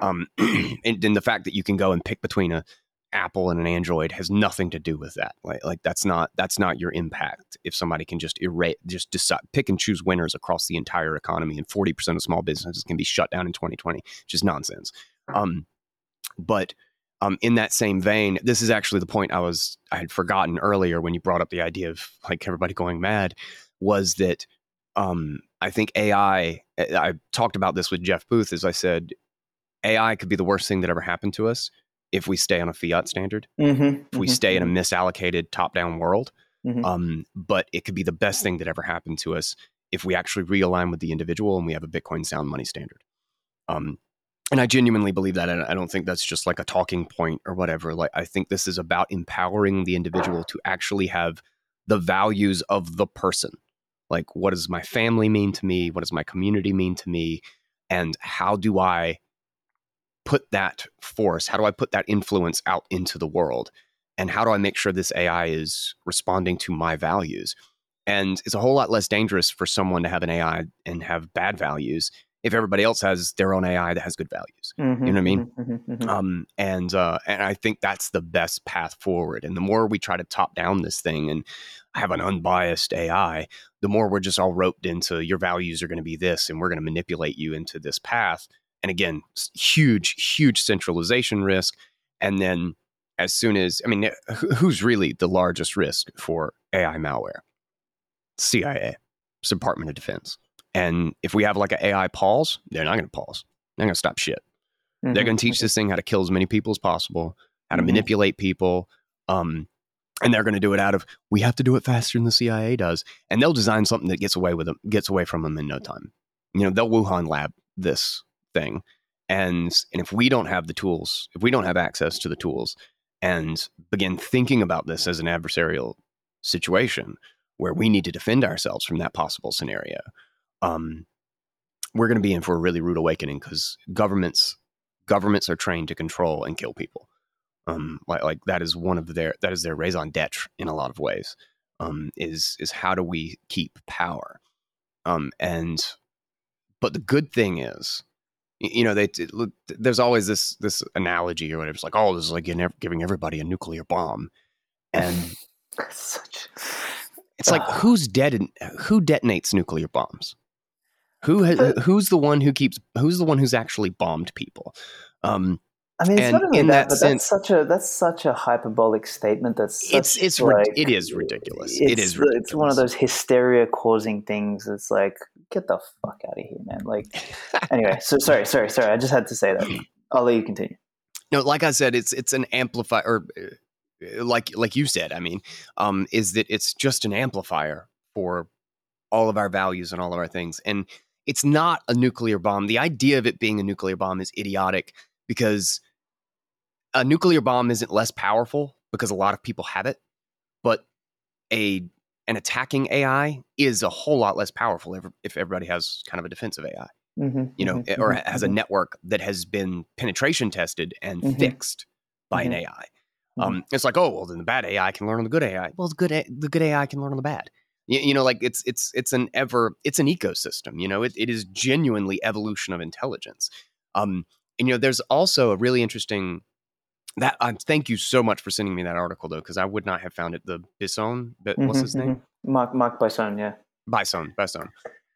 Um, and, and the fact that you can go and pick between a Apple and an Android has nothing to do with that. Like, like that's not that's not your impact. If somebody can just erase, just decide, pick and choose winners across the entire economy, and forty percent of small businesses can be shut down in 2020, just nonsense. Um, but um, in that same vein, this is actually the point I was I had forgotten earlier when you brought up the idea of like everybody going mad. Was that um, I think AI? I talked about this with Jeff Booth, as I said, AI could be the worst thing that ever happened to us if we stay on a fiat standard, mm-hmm, if mm-hmm, we stay in a mm-hmm. misallocated top down world. Mm-hmm. Um, but it could be the best thing that ever happened to us if we actually realign with the individual and we have a Bitcoin sound money standard. Um, and I genuinely believe that. And I don't think that's just like a talking point or whatever. Like, I think this is about empowering the individual to actually have the values of the person. Like, what does my family mean to me? What does my community mean to me? And how do I put that force? How do I put that influence out into the world? And how do I make sure this AI is responding to my values? And it's a whole lot less dangerous for someone to have an AI and have bad values if everybody else has their own AI that has good values. Mm-hmm, You know what I mean? mm-hmm, mhm. Um, and uh, and I think that's the best path forward. And the more we try to top down this thing and have an unbiased AI, the more we're just all roped into your values are going to be this, and we're going to manipulate you into this path. And again, huge, huge centralization risk. And then as soon as I mean, who's really the largest risk for AI malware? CIA, it's Department of Defense. And if we have like an AI pause, they're not going to pause. They're going to stop shit. They're Mhm, going to teach this thing how to kill as many people as possible, how to Mhm. manipulate people. Um, and they're going to do it out of we have to do it faster than the CIA does, and they'll design something that gets away with them, gets away from them in no time. You know, they'll Wuhan lab this thing, and and if we don't have the tools, if we don't have access to the tools, and begin thinking about this as an adversarial situation where we need to defend ourselves from that possible scenario, um, we're going to be in for a really rude awakening because governments governments are trained to control and kill people. Um, like, like that is one of their that is their raison d'être in a lot of ways. Um, is is how do we keep power? Um, and but the good thing is, you know, they there's always this this analogy or whatever. It's like, oh, this is like giving everybody a nuclear bomb, and Such. it's like who's dead? Who detonates nuclear bombs? Who ha- who's the one who keeps? Who's the one who's actually bombed people? Um, I mean, it's And not only in that, that but sense- that's such a that's such a hyperbolic statement. That's it's it's like, it is ridiculous. It's, it is ridiculous. It's one of those hysteria causing things. It's like get the fuck out of here, man. Like anyway. So sorry, sorry, sorry. I just had to say that. I'll let you continue. no, like I said, it's it's an amplifier. Or uh, like like you said, I mean, um, is that it's just an amplifier for all of our values and all of our things, and it's not a nuclear bomb. The idea of it being a nuclear bomb is idiotic because a nuclear bomb isn't less powerful because a lot of people have it, but a an attacking AI is a whole lot less powerful if, if everybody has kind of a defensive AI. Mm-hmm, you know, mhm, or mhm, has a mhm. network that has been penetration tested and Mhm. fixed by an AI. Um, it's like, oh, well, then the bad AI can learn on the good AI. Well, the good A- the good AI can learn on the bad. You, you know, like it's it's it's an ever it's an ecosystem. You know, it, it is genuinely evolution of intelligence. Um, and you know, there's also a really interesting that. Uh, thank you so much for sending me that article though, because I would not have found it. The Bisone, but what's Mhm, his name? mhm. Mark Mark Bisone, yeah. Bisone, Bisone,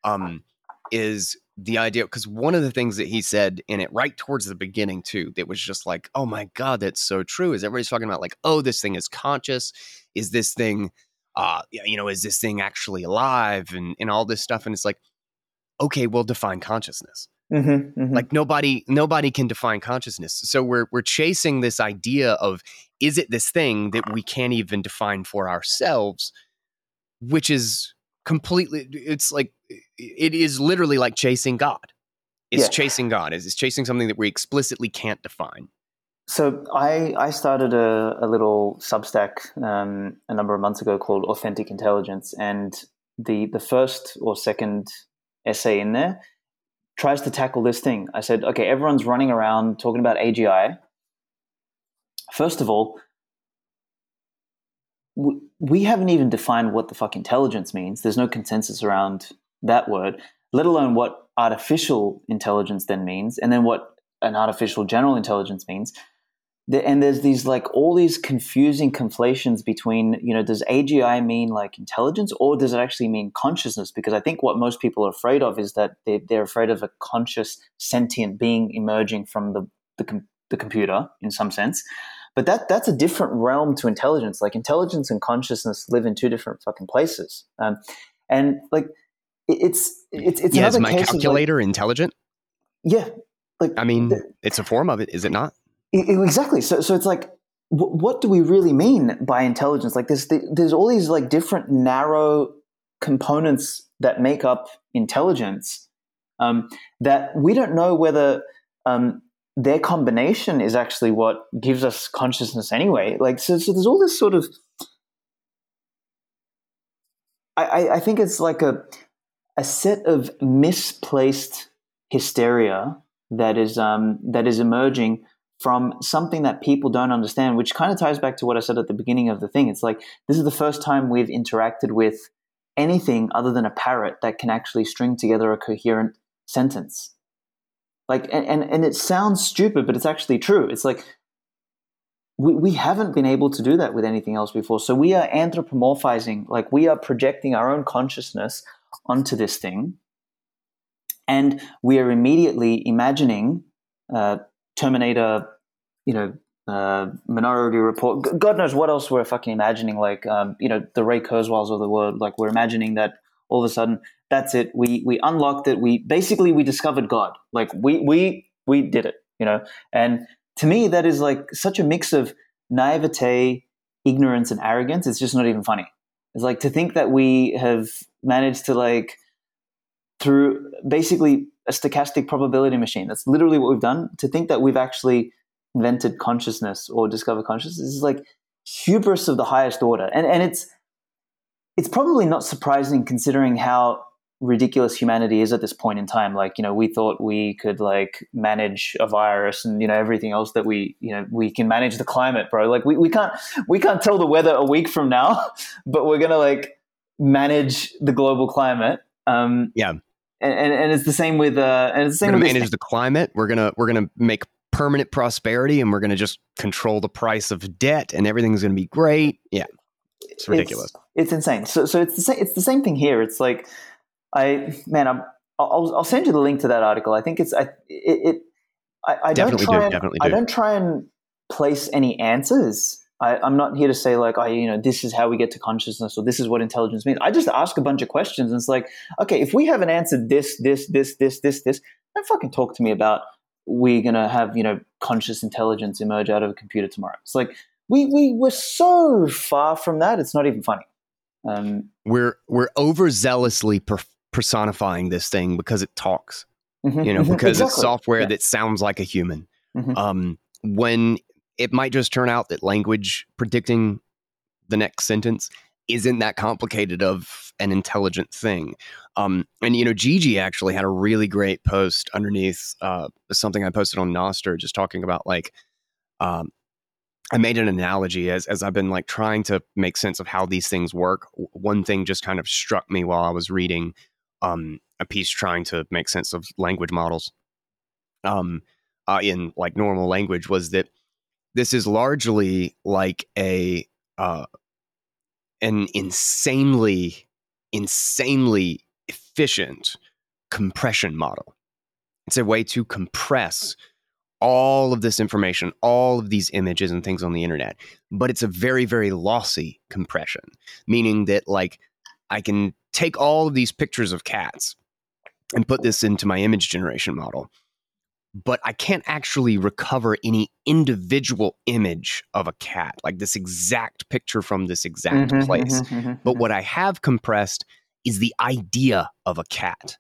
um, is the idea because one of the things that he said in it right towards the beginning too, that was just like, oh my god, that's so true. Is everybody's talking about like, oh, this thing is conscious? Is this thing, uh, you know, is this thing actually alive and and all this stuff? And it's like, okay, well, define consciousness Mm-hmm, mm-hmm. like nobody nobody can define consciousness so we're we're chasing this idea of is it this thing that we can't even define for ourselves which is completely it's like it is literally like chasing god it's Yeah. chasing god it's, it's chasing something that we explicitly can't define So I, I started a, a little Substack um, a number of months ago called Authentic Intelligence, and the the first or second essay in there tries to tackle this thing. I said, okay, everyone's running around talking about AGI. First of all, we, haven't even defined what the fuck intelligence means. There's no consensus around that word, let alone what artificial intelligence then means, and then what an artificial general intelligence means the, and there's these like all these confusing conflations between you know does agi mean like intelligence or does it actually mean consciousness? Because i think what most people are afraid of is that they, they're afraid of a conscious sentient being emerging from the, the, com- the computer in some sense. But that that's a different realm to intelligence. Like intelligence and consciousness live in two different fucking places. Um, and like it, it's it's it's yeah is my case of, like- calculator intelligent? Yeah. Like i mean the- it's a form of it is it not Exactly. So, so it's like, wh- what do we really mean by intelligence? Like, there's there's all these like different narrow components that make up intelligence um, that we don't know whether um, their combination is actually what gives us consciousness anyway. Like, so, so there's all this sort of. I, I, I think it's like a a set of misplaced hysteria that is um, that is emerging from something that people don't understand, which kind of ties back to what I said at the beginning of the thing. It's like this is the first time we've interacted with anything other than a parrot that can actually string together a coherent sentence. Like, and, and, it sounds stupid, but it's actually true. It's like we, we haven't been able to do that with anything else before. So we are anthropomorphizing, like we are projecting our own consciousness onto this thing. And we are immediately imagining uh, Terminator, you know, uh, Minority Report. God knows what else we're fucking imagining. Like, um, you know, the Ray Kurzweils of the world. Like, we're imagining that all of a sudden, that's it. We we unlocked it. We basically we discovered God. Like, we we we did it. You know, and to me, that is like such a mix of naivete, ignorance, and arrogance. It's just not even funny. It's like to think that we have managed to like through basically a stochastic probability machine. That's literally what we've done. To think that we've actually invented consciousness or discovered consciousness is like hubris of the highest order. And and it's it's probably not surprising considering how ridiculous humanity is at this point in time. Like you know we thought we could like manage a virus and you know everything else that we you know we can manage the climate bro. Like we, we can't we can't tell the weather a week from now but we're gonna like manage the global climate. Um yeah. and, and, and it's the same with uh and it's the same we're with manage the climate. We're gonna we're gonna make permanent prosperity and we're gonna just control the price of debt and everything's gonna be great yeah it's ridiculous it's, it's insane so so it's the same it's the same thing here it's like I man, I'm, I'll, I'll send you the link to that article. I think it's I it, it I, I don't try do, and, definitely I do. don't try and place any answers. I, I'm not here to say like, oh, you know, this is how we get to consciousness or this is what intelligence means. I just ask a bunch of questions and it's like, okay, if we haven't answered this, this, this, this, this, this, then fucking talk to me about we're gonna have you know conscious intelligence emerge out of a computer tomorrow. It's like we we we're so far from that. It's not even funny. Um, we're we're overzealously per- personifying this thing because it talks mhm, you know mhm, because exactly. it's software Yeah. that sounds like a human Mhm. um when it might just turn out that language predicting the next sentence isn't that complicated of an intelligent thing um and you know gigi actually had a really great post underneath uh something i posted on Nostr just talking about like um I made an analogy as as I've been like trying to make sense of how these things work. One thing just kind of struck me while I was reading um, a piece trying to make sense of language models um, uh, in like normal language was that this is largely like a uh, an insanely insanely efficient compression model. It's a way to compress all of this information, all of these images and things on the internet. But it's a very, very lossy compression, meaning that like I can take all of these pictures of cats and put this into my image generation model, but I can't actually recover any individual image of a cat, like this exact picture from this exact Mhm, place. mhm, mhm, But what I have compressed is the idea of a cat.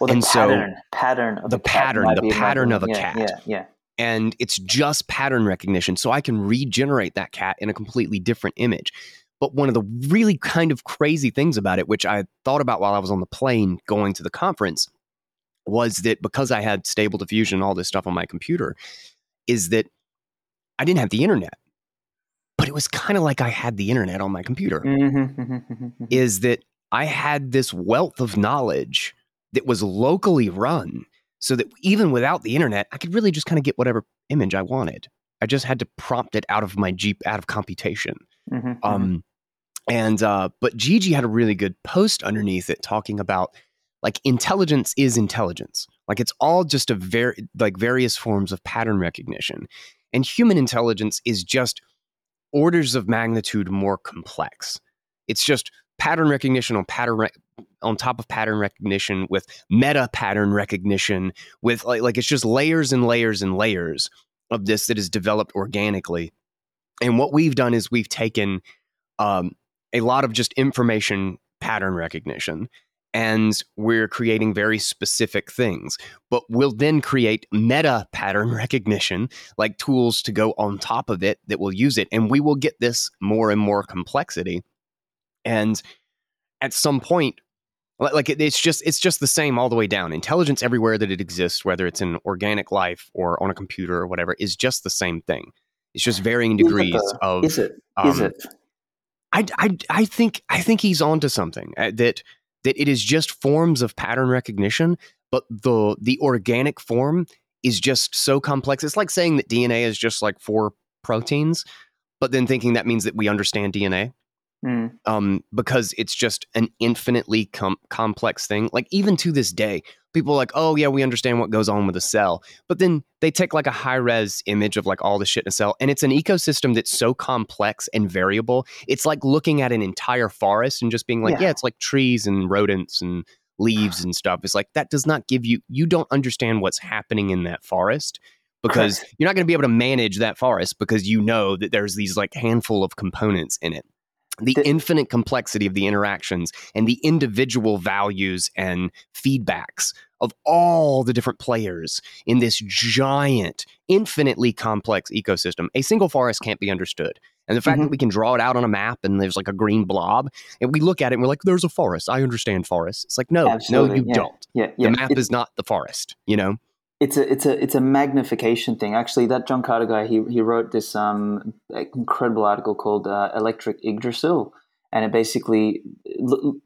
Well, the and so- pattern, pattern of the a cat pattern, the pattern of a yeah, cat. Yeah, yeah. and it's just pattern recognition. So I can regenerate that cat in a completely different image. But one of the really kind of crazy things about it, which I thought about while I was on the plane going to the conference, was that because I had stable diffusion and all this stuff on my computer, is that I didn't have the internet. But it was kind of like I had the internet on my computer. Mhm, mhm, mhm, mhm. Is that I had this wealth of knowledge that was locally run so that even without the internet, I could really just kind of get whatever image I wanted. I just had to prompt it out of my Jeep, out of computation. Mhm, mhm. Um, and uh, but Gigi had a really good post underneath it talking about like intelligence is intelligence. Like it's all just a very like various forms of pattern recognition, and human intelligence is just orders of magnitude more complex. It's just pattern recognition on pattern on top of pattern recognition with meta pattern recognition with like like it's just layers and layers and layers of this that is developed organically. And what we've done is we've taken um, a lot of just information pattern recognition and we're creating very specific things. But we'll then create meta pattern recognition, like tools to go on top of it that will use it. And we will get this more and more complexity. And at some point, like it's just it's just the same all the way down. Intelligence everywhere that it exists, whether it's in organic life or on a computer or whatever, is just the same thing. It's just varying Is it degrees of is it? Is um, it? I, I, I think I think he's onto something uh, that that it is just forms of pattern recognition, but the the organic form is just so complex. It's like saying that DNA is just like four proteins, but then thinking that means that we understand DNA. Mm. Um, because it's just an infinitely com- complex thing. Like even to this day, people are like, "Oh yeah, we understand what goes on with a cell," but then they take like a high res image of like all the shit in a cell, and it's an ecosystem that's so complex and variable. It's like looking at an entire forest and just being like, Yeah. "Yeah, it's like trees and rodents and leaves and stuff." It's like that does not give you you don't understand what's happening in that forest because you're not going to be able to manage that forest because you know that there's these like handful of components in it the, infinite complexity of the interactions and the individual values and feedbacks of all the different players in this giant infinitely complex ecosystem. A single forest can't be understood. And the fact that mm-hmm. we can draw it out on a map and there's like a green blob and we look at it and we're like there's a forest. I understand forests. It's like no Absolutely, no you yeah. don't. Yeah, yeah. the map It's- is not the forest you know it's a it's a it's a magnification thing. Actually, that John Carter guy he he wrote this um incredible article called uh, Electric Yggdrasil, and it basically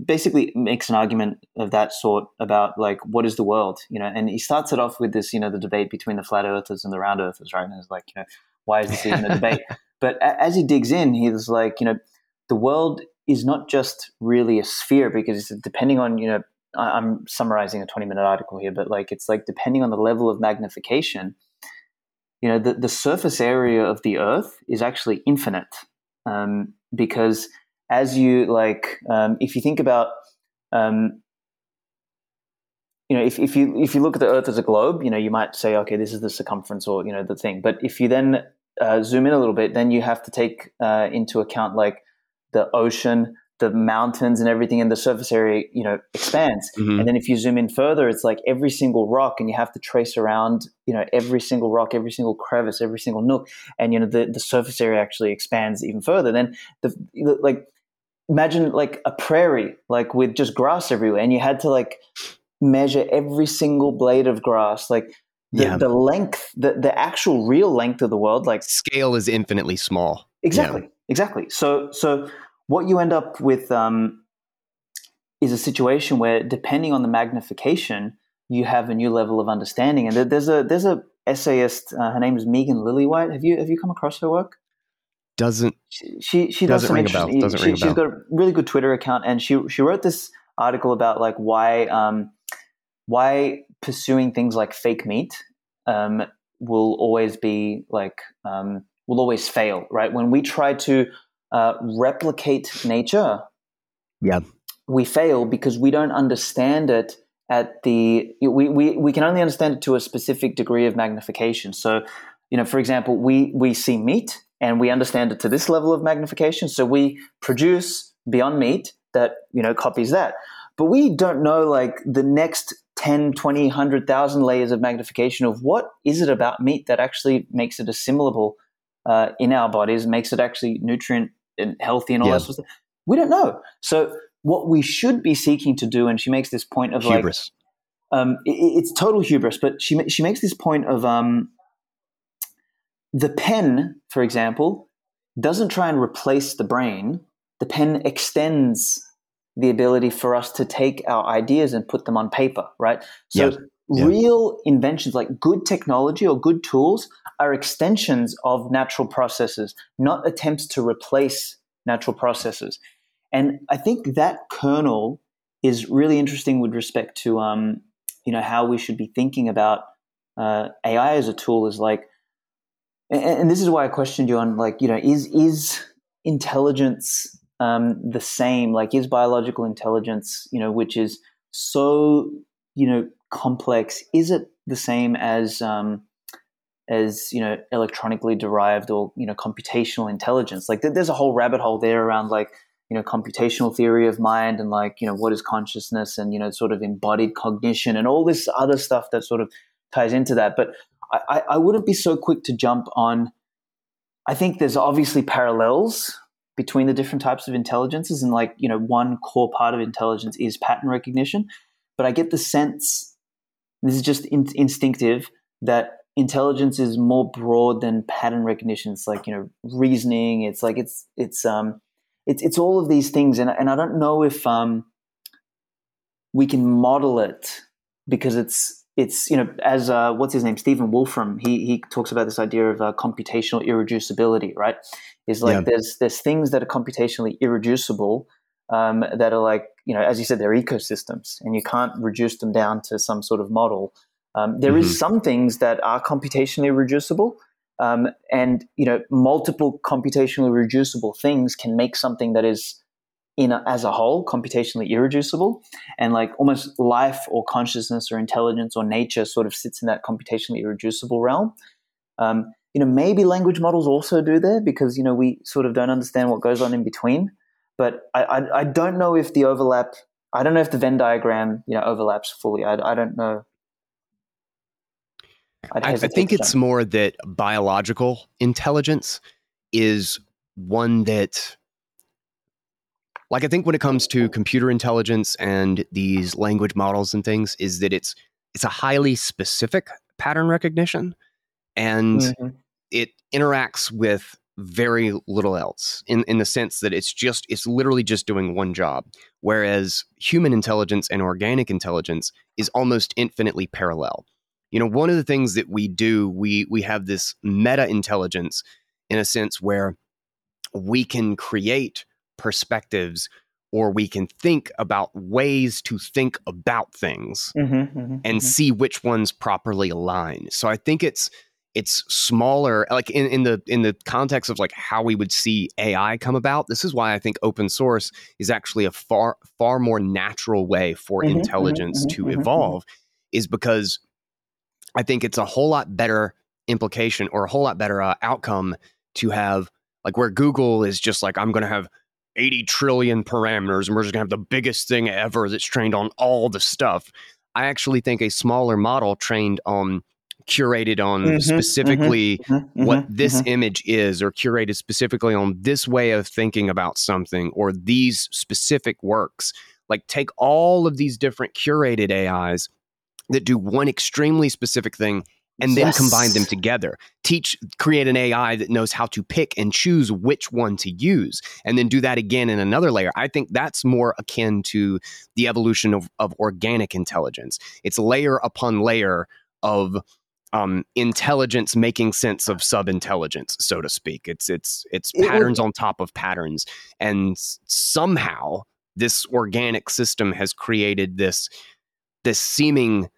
basically makes an argument of that sort about like what is the world, you know. And he starts it off with this, you know, the debate between the flat earthers and the round earthers, right? And it's like, you know, why is this even a debate? But a- as he digs in, he's like, you know, the world is not just really a sphere because depending on you know I'm summarizing a 20 minute article here, but like it's like depending on the level of magnification, you know, the, the surface area of the Earth is actually infinite. Um, because as you like, um, if you think about, um, you know, if, if you if you look at the Earth as a globe, you know, you might say, okay, this is the circumference or you know the thing. But if you then uh, zoom in a little bit, then you have to take uh, into account like the ocean, the mountains, and everything, and the surface area, you know, expands. Mhm. And then if you zoom in further, it's like every single rock, and you have to trace around, you know, every single rock, every single crevice, every single nook, and you know, the, the surface area actually expands even further. Then the like, imagine like a prairie, like with just grass everywhere, and you had to like measure every single blade of grass, like the, Yeah. the length, the the actual real length of the world, like scale is infinitely small Exactly, exactly. So, so what you end up with um, is a situation where, depending on the magnification, you have a new level of understanding. And there's a there's a essayist. Uh, her name is Megan Lillywhite. Have you have you come across her work? doesn't She she, she does Doesn't some ring a bell. interesting. Doesn't she, ring a she's bell. got a really good Twitter account, and she she wrote this article about like why um, why pursuing things like fake meat um, will always be like um, will always fail. Right when we try to uh, replicate nature, Yeah. we fail because we don't understand it at the we, we, we can only understand it to a specific degree of magnification. So, you know, for example, we we see meat and we understand it to this level of magnification. So we produce beyond meat that, you know, copies that. But we don't know like the next 10, 20, 100,000 layers of magnification of what is it about meat that actually makes it assimilable uh, in our bodies, makes it actually nutrient and healthy and all Yeah. that sort of stuff. We don't know. So what we should be seeking to do, and she makes this point of like, um, it, it's total hubris, but she she makes this point of um, the pen, for example, doesn't try and replace the brain. The pen extends the ability for us to take our ideas and put them on paper, right? So Yeah. Real inventions like good technology or good tools are extensions of natural processes, not attempts to replace natural processes. And I think that kernel is really interesting with respect to um, you know how we should be thinking about uh, AI as a tool. Is like, and, and this is why I questioned you on like you know is is intelligence um, the same? Like, is biological intelligence you know which is so you know complex? Is it the same as um, as you know electronically derived or you know computational intelligence? Like, there- there's a whole rabbit hole there around like you know computational theory of mind and like you know what is consciousness and you know sort of embodied cognition and all this other stuff that sort of ties into that but I, I wouldn't be so quick to jump on i think there's obviously parallels between the different types of intelligences and like you know one core part of intelligence is pattern recognition but i get the sense this is just in, instinctive that intelligence is more broad than pattern recognition. It's like you know reasoning. It's like it's it's um it's it's all of these things, and and I don't know if um we can model it because it's it's you know as uh, what's his name? Stephen Wolfram. He he talks about this idea of uh, computational irreducibility right? Is like yeah. there's there's things that are computationally irreducible um, that are like you know as you said they're ecosystems and you can't reduce them down to some sort of model. Um, there mm-hmm. is some things that are computationally reducible um, and you know multiple computationally reducible things can make something that is in a, as a whole computationally irreducible. And like almost life or consciousness or intelligence or nature sort of sits in that computationally irreducible realm. Um, you know maybe language models also do there because you know we sort of don't understand what goes on in between but i, I, I don't know if the overlap i don't know if the venn diagram you know overlaps fully. I, I don't know. I, I think it's more that biological intelligence is one that like i think when it comes to computer intelligence and these language models and things is that it's it's a highly specific pattern recognition and mm-hmm. it interacts with very little else in, in the sense that it's just it's literally just doing one job whereas human intelligence and organic intelligence is almost infinitely parallel you know one of the things that we do we we have this meta intelligence in a sense where we can create perspectives or we can think about ways to think about things mm-hmm, mm-hmm, and mm-hmm. see which ones properly align so i think it's it's smaller like in, in the in the context of like how we would see ai come about this is why i think open source is actually a far far more natural way for mm-hmm, mm-hmm intelligence mm-hmm, to evolve is because I think it's a whole lot better implication or a whole lot better uh, outcome to have like where Google is just like I'm going to have 80 trillion parameters and we're just going to have the biggest thing ever that's trained on all the stuff. I actually think a smaller model trained on curated on mm-hmm, specifically mm-hmm, mm-hmm, what this mm-hmm. image is or curated specifically on this way of thinking about something or these specific works like take all of these different curated AIs that do one extremely specific thing and then yes. combine them together. Teach, create an AI that knows how to pick and choose which one to use, and then do that again in another layer. I think that's more akin to the evolution of, of organic intelligence. It's layer upon layer of um, intelligence making sense of sub intelligence, so to speak. It's it's it's patterns on top of patterns, and somehow this organic system has created this this seeming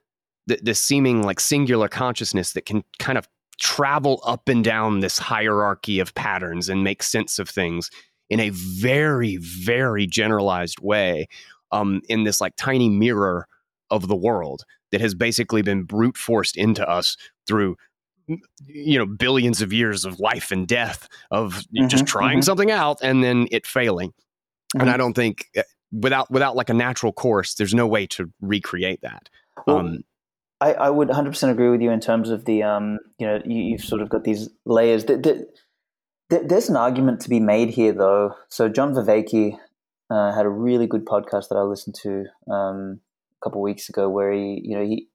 this seeming like singular consciousness that can kind of travel up and down this hierarchy of patterns and make sense of things in a very very generalized way um, in this like tiny mirror of the world that has basically been brute forced into us through you know billions of years of life and death of mm-hmm, just trying mm-hmm. something out and then it failing mm-hmm. and i don't think eh, without without like a natural course there's no way to recreate that well, um, I, I would 100% agree with you in terms of the, um, you know, you, have sort of got these layers. that there's an argument to be made here, though. So John Vervaeke uh, had a really good podcast that I listened to um, couple weeks ago, where he, you know, he,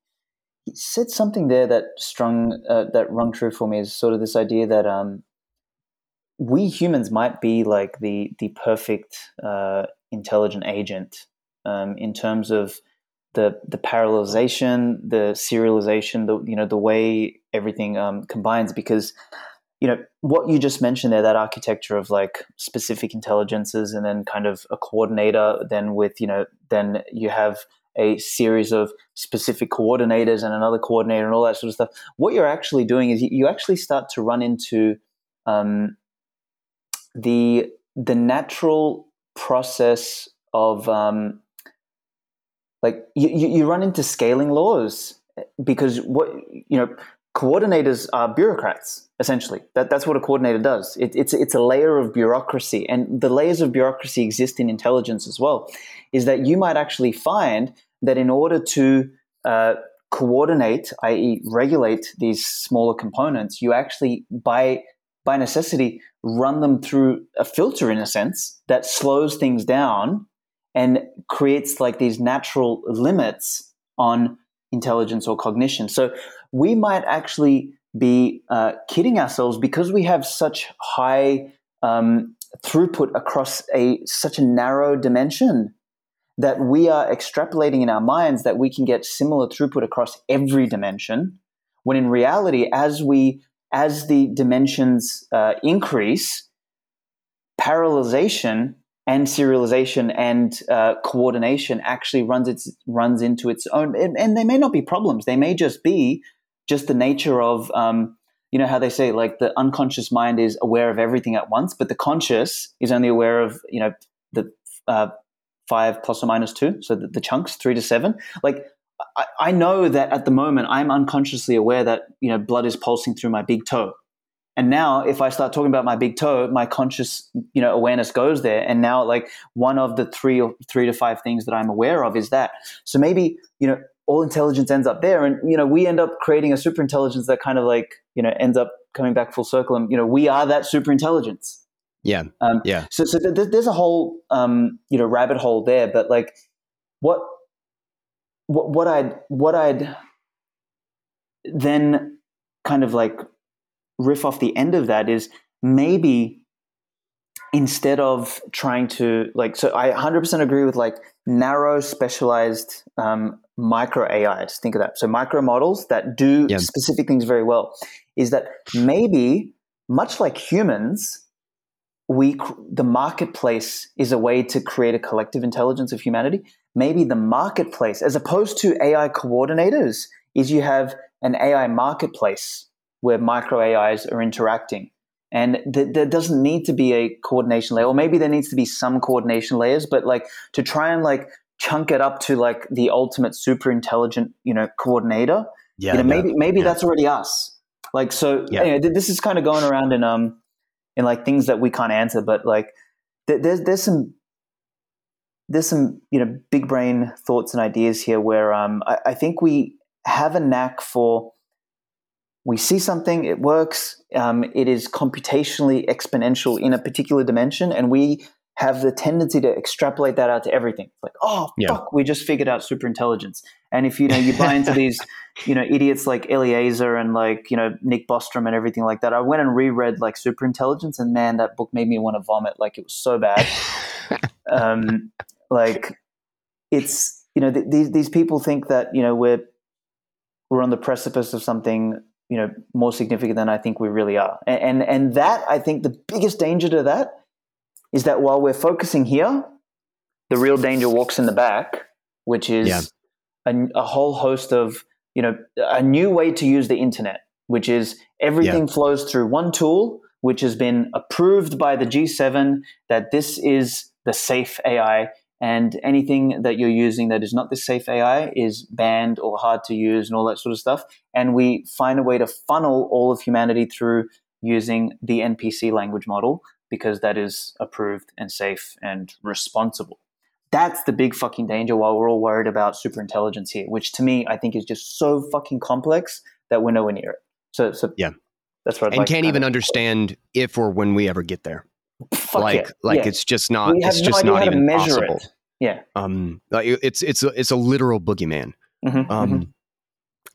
he said something there that strung uh, that rung true for me. Is sort of this idea that um, we humans might be like the the perfect uh, intelligent agent um, in terms of the the parallelization, the serialization, the you know the way everything um, combines because you know what you just mentioned there that architecture of like specific intelligences and then kind of a coordinator then with you know then you have a series of specific coordinators and another coordinator and all that sort of stuff. What you're actually doing is you actually start to run into um, the the natural process of um, like you, you run into scaling laws because what you know coordinators are bureaucrats essentially. That, that's what a coordinator does. It, it's, it's a layer of bureaucracy. And the layers of bureaucracy exist in intelligence as well is that you might actually find that in order to uh, coordinate i.e regulate these smaller components you actually by by necessity run them through a filter in a sense that slows things down and creates like these natural limits on intelligence or cognition. So we might actually be uh, kidding ourselves because we have such high um, throughput across a such a narrow dimension that we are extrapolating in our minds that we can get similar throughput across every dimension, when in reality, as we as the dimensions uh, increase, parallelization and serialization and uh, coordination actually runs its runs into its own, and, and, they may not be problems. They may just be just the nature of um, you know how they say like the unconscious mind is aware of everything at once, but the conscious is only aware of you know the uh, five plus or minus two, so the, the chunks three to seven. Like I, I know that at the moment I'm unconsciously aware that you know blood is pulsing through my big toe, and now if I start talking about my big toe, my conscious you know awareness goes there, and now like one of the three or three to five things that I'm aware of is that. So maybe you know all intelligence ends up there, and you know we end up creating a super intelligence that kind of like you know ends up coming back full circle, and you know we are that super intelligence yeah. Um, yeah. So, so th- there's a whole, um, you know, rabbit hole there. But like, what, what, what I'd, what I'd then kind of like riff off the end of that is maybe instead of trying to like, so I 100% agree with like narrow, specialized um, micro AIs. Think of that. So micro models that do yeah. specific things very well. Is that maybe much like humans we the marketplace is a way to create a collective intelligence of humanity maybe the marketplace as opposed to ai coordinators is you have an ai marketplace where micro ais are interacting and th- there doesn't need to be a coordination layer or maybe there needs to be some coordination layers but like to try and like chunk it up to like the ultimate super intelligent you know coordinator yeah, you know, maybe maybe yeah. that's already us like so yeah. anyway, this is kind of going around in um in like things that we can't answer. But like th- there's there's some there's some you know big brain thoughts and ideas here where um, I, I think we have a knack for we see something, it works, um, it is computationally exponential in a particular dimension, and we have the tendency to extrapolate that out to everything. It's like, oh yeah. fuck, we just figured out super intelligence. And if you know you buy into these, you know, idiots like Eliezer and like you know Nick Bostrom and everything like that, I went and reread like Super Intelligence, and man, that book made me want to vomit. Like it was so bad. um, like it's you know th- these these people think that you know we're we're on the precipice of something you know more significant than I think we really are, and and, and that I think the biggest danger to that is that while we're focusing here, the real danger walks in the back, which is yeah. a, a, whole host of, you know, a new way to use the internet, which is everything yeah. flows through one tool, which has been approved by the G7 that this is the safe AI. And anything that you're using that is not the safe AI is banned or hard to use and all that sort of stuff. And we find a way to funnel all of humanity through using the NPC language model because that is approved and safe and responsible. That's the big fucking danger while we're all worried about super intelligence here, which to me I think is just so fucking complex that we're nowhere near it. So, so yeah, that's what. I'd and like can't even understand if or when we ever get there. Fuck like, yeah. like yeah. it's just not. It's just no not even possible. It. Yeah. Um. Like it's it's a, it's a literal boogeyman. Mm-hmm, um. Mm-hmm.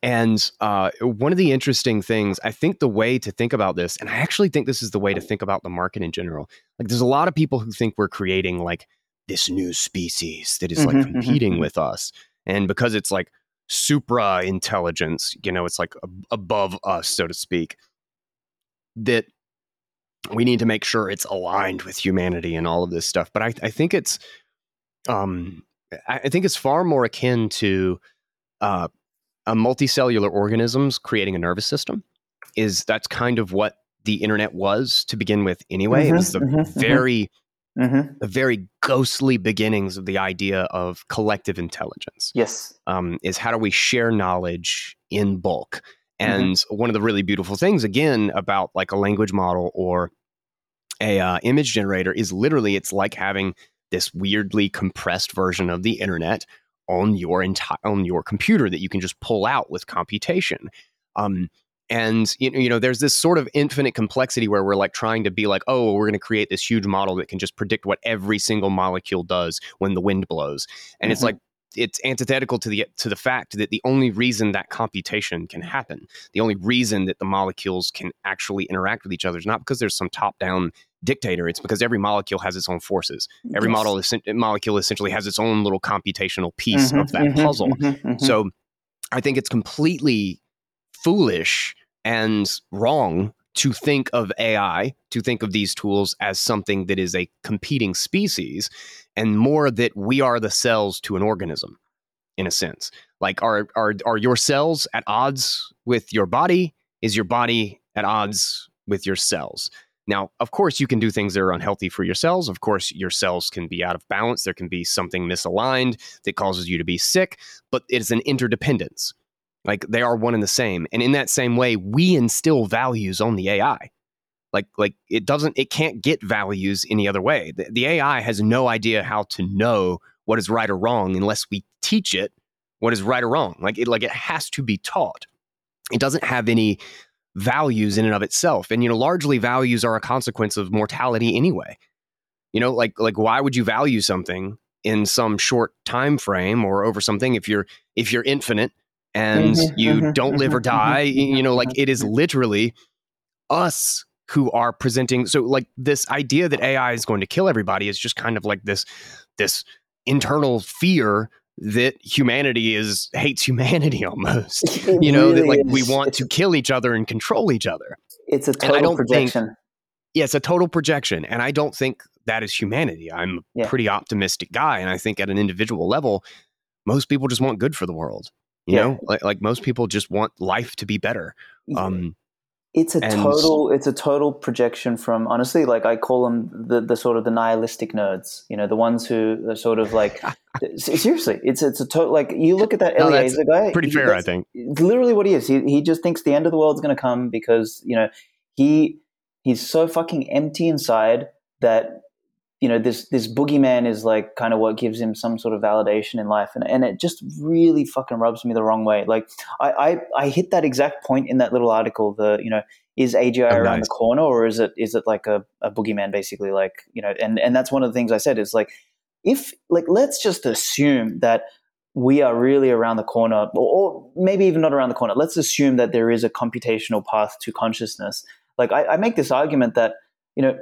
And uh, one of the interesting things, I think the way to think about this, and I actually think this is the way to think about the market in general. Like, there's a lot of people who think we're creating like this new species that is like mm-hmm, mm-hmm competing mm-hmm. with us. And because it's like supra intelligence, you know, it's like ab- above us, so to speak, that we need to make sure it's aligned with humanity and all of this stuff. But I, I think it's, um, I think it's far more akin to uh, a multicellular organisms creating a nervous system is that's kind of what the internet was to begin with anyway mm-hmm, it was the mm-hmm, mm-hmm. very mm-hmm. the very ghostly beginnings of the idea of collective intelligence yes um, is how do we share knowledge in bulk mm-hmm. and one of the really beautiful things again about like a language model or a uh, image generator is literally it's like having this weirdly compressed version of the internet on your entire on your computer that you can just pull out with computation. Um, and you know, you know, there's this sort of infinite complexity where we're like trying to be like, oh, we're going to create this huge model that can just predict what every single molecule does when the wind blows, and mm-hmm. it's like it's antithetical to the to the fact that the only reason that computation can happen, the only reason that the molecules can actually interact with each other is not because there's some top down dictator. It's because every molecule has its own forces. Every Yes. model is, molecule essentially has its own little computational piece Mhm, of that mhm, puzzle. mhm, mhm. So I think it's completely foolish and wrong to think of AI, to think of these tools as something that is a competing species, and more that we are the cells to an organism, in a sense. Like, are are are your cells at odds with your body? Is your body at odds with your cells? Now, of course, you can do things that are unhealthy for your cells. Of course, your cells can be out of balance. There can be something misaligned that causes you to be sick, but it's an interdependence. Like they are one and the same. And in that same way, we instill values on the AI. Like, like it doesn't, it can't get values any other way. The, the AI has no idea how to know what is right or wrong unless we teach it what is right or wrong. Like it, like it has to be taught. It doesn't have any values in and of itself. And you know, largely values are a consequence of mortality anyway. You know, like like why would you value something in some short time frame or over something if you're if you're infinite and Mhm, you mhm, don't live or mhm, die? You know, like it is literally us who are presenting so like this idea that AI is going to kill everybody is just kind of like this this internal fear that humanity is hates humanity almost. It you know that really like we want It's- to kill each other and control each other. It's a total don't think- projection. yeah it's a total projection and i don't think that is humanity. I'm a Yeah. pretty optimistic guy and i think at an individual level most people just want good for the world you Yeah. know? Like, like most people just want life to be better. Um it's a and- total it's a total projection from honestly like i call them the, the sort of the nihilistic nerds you know the ones who are sort of like seriously it's it's a total like you look at that No, Eliezer guy pretty he- fair i think. it's literally what he is. He, he just thinks the end of the world's going to come because you know he he's so fucking empty inside that you know this this boogeyman is like kind of what gives him some sort of validation in life and, and it just really fucking rubs me the wrong way. Like I, I i hit that exact point in that little article the you know is agi Oh, around nice. the corner or is it is it like a, a boogeyman basically? Like you know and and that's one of the things i said is like if like let's just assume that we are really around the corner or, or maybe even not around the corner let's assume that there is a computational path to consciousness. Like I, I make this argument that you know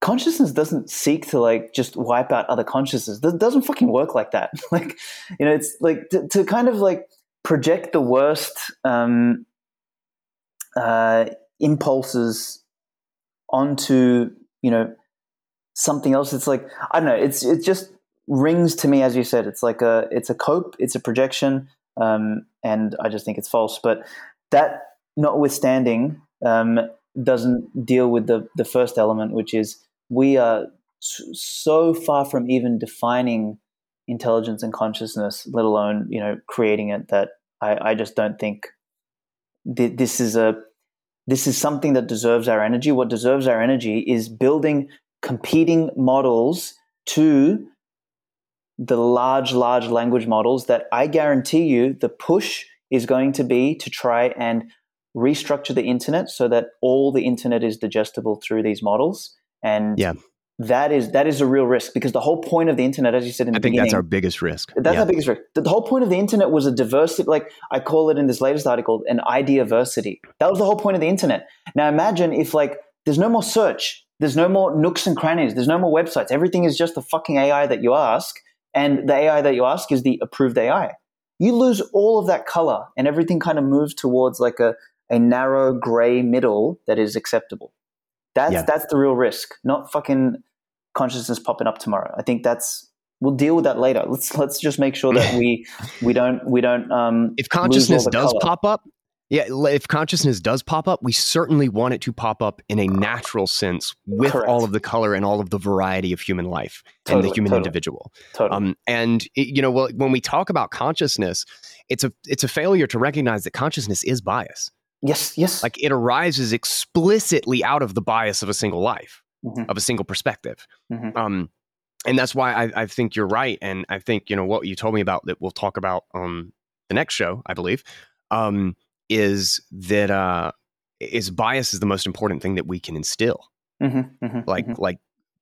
consciousness doesn't seek to like just wipe out other consciousness. It doesn't fucking work like that. Like you know it's like to, to kind of like project the worst um uh impulses onto you know something else it's like i don't know it's it just rings to me as you said it's like a it's a cope it's a projection um and i just think it's false. But that notwithstanding um doesn't deal with the the first element which is we are so far from even defining intelligence and consciousness let alone you know creating it that i i just don't think th- this is a this is something that deserves our energy. What deserves our energy is building competing models to the large large language models that i guarantee you the push is going to be to try and restructure the internet so that all the internet is digestible through these models and Yeah. that is that is a real risk because the whole point of the internet as you said in i the think beginning that's our biggest risk that's yeah. our biggest risk. The the whole point of the internet was a diversity, like I call it in this latest article, an ideaversity. That was the whole point of the internet. Now imagine if like there's no more search, there's no more nooks and crannies, there's no more websites. Everything is just the fucking AI that you ask, and the AI that you ask is the approved AI. You lose all of that color, and everything kind of moves towards like a a narrow gray middle that is acceptable. That's Yeah. that's the real risk, not fucking consciousness popping up tomorrow. I think that's we'll deal with that later. Let's let's just make sure that we we don't we don't um if consciousness does color. pop up yeah if consciousness does pop up we certainly want it to pop up in a natural sense with Correct. all of the color and all of the variety of human life and the Totally, human totally. individual totally. um, and it, you know well, when we talk about consciousness it's a it's a failure to recognize that consciousness is bias yes, yes. like it arises explicitly out of the bias of a single life Mhm. of a single perspective Mhm. um, and that's why I, I think you're right and i think you know what you told me about that we'll talk about on the next show i believe um, is that uh, is bias is the most important thing that we can instill Mhm, mhm, like mhm, like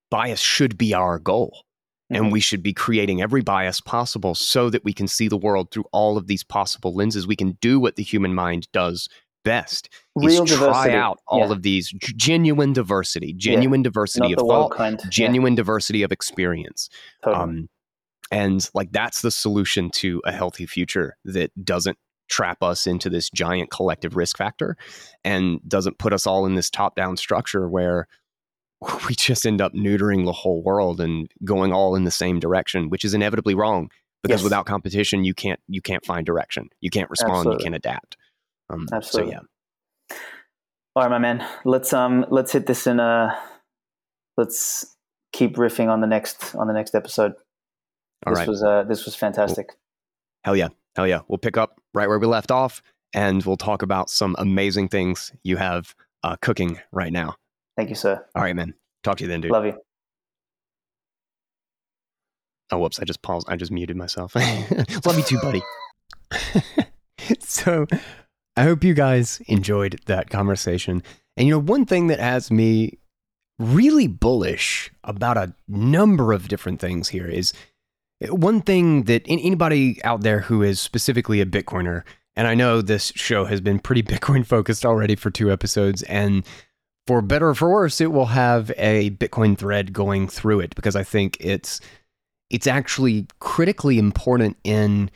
bias should be our goal and we should be creating every bias possible so that we can see the world through all of these possible lenses we can do what the human mind does best Real is diversity. try out all Yeah. of these genuine diversity, genuine diversity Not of thought, kind. Yeah, genuine diversity of experience. totally. Um, and like that's the solution to a healthy future that doesn't trap us into this giant collective risk factor and doesn't put us all in this top down structure where we just end up neutering the whole world and going all in the same direction, which is inevitably wrong because Yes. without competition, you can't you can't find direction, you can't respond, Absolutely. you can't adapt. Um, Absolutely. So yeah, All right, my man. Let's um let's hit this in a let's keep riffing on the next on the next episode. all this right, was uh this was fantastic. hell yeah, hell yeah. We'll pick up right where we left off, and we'll talk about some amazing things you have uh, cooking right now. Thank you, sir. All right, man. Talk to you then, dude. Love you. Oh, whoops! I just paused. I just muted myself. Love you too, buddy. so, I hope you guys enjoyed that conversation. And you know, one thing that has me really bullish about a number of different things here is eh, one thing that anybody out there who is specifically a Bitcoiner, and I know this show has been pretty Bitcoin focused already for two episodes, and for better or for worse, it will have a Bitcoin thread going through it because I think it's it's actually critically important in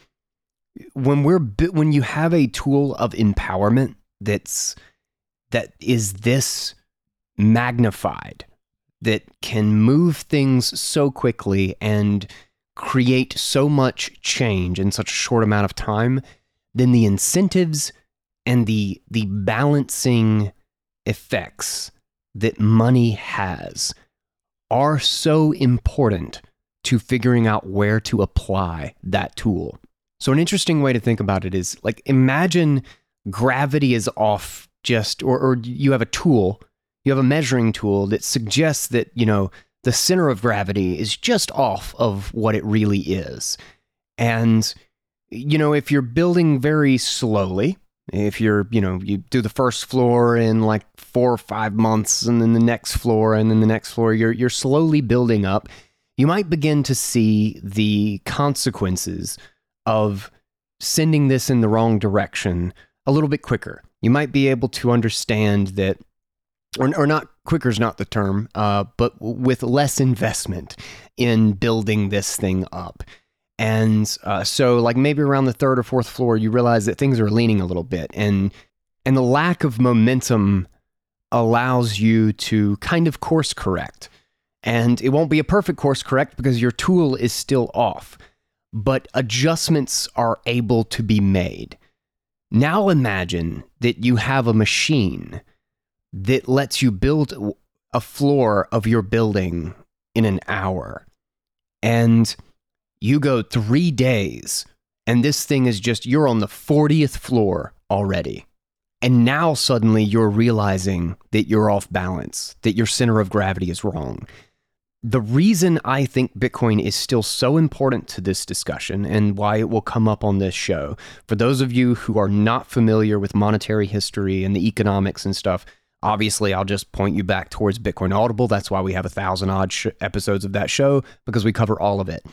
when we're when you have a tool of empowerment that's that is this magnified that can move things so quickly and create so much change in such a short amount of time then the incentives and the the balancing effects that money has are so important to figuring out where to apply that tool. So, an interesting way to think about it is like imagine gravity is off just, or, or you have a tool, you have a measuring tool that suggests that, you know, the center of gravity is just off of what it really is. And, you know, if you're building very slowly, if you're, you know, you do the first floor in like four or five months and then the next floor and then the next floor, you're, you're slowly building up you might begin to see the consequences of sending this in the wrong direction a little bit quicker. You might be able to understand that, or, or not, quicker is not the term, uh, but with less investment in building this thing up. And uh, so, like maybe around the third or fourth floor, you realize that things are leaning a little bit, and and the lack of momentum allows you to kind of course correct. And it won't be a perfect course correct because your tool is still off, but adjustments are able to be made. Now imagine that you have a machine that lets you build a floor of your building in an hour. And you go three days, and this thing is just, you're on the 40th floor already. And now suddenly you're realizing that you're off balance, that your center of gravity is wrong the reason I think Bitcoin is still so important to this discussion and why it will come up on this show, for those of you who are not familiar with monetary history and the economics and stuff, obviously I'll just point you back towards Bitcoin Audible. That's why we have a thousand odd sh- episodes of that show because we cover all of it.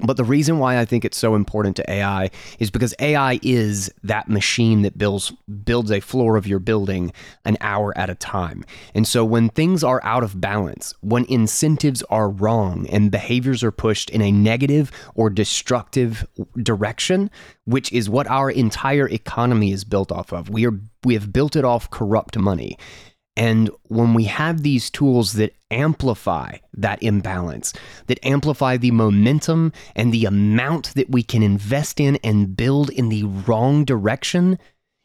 But the reason why I think it's so important to AI is because AI is that machine that builds builds a floor of your building an hour at a time. And so when things are out of balance, when incentives are wrong and behaviors are pushed in a negative or destructive direction, which is what our entire economy is built off of. We are we have built it off corrupt money. And when we have these tools that amplify that imbalance, that amplify the momentum and the amount that we can invest in and build in the wrong direction,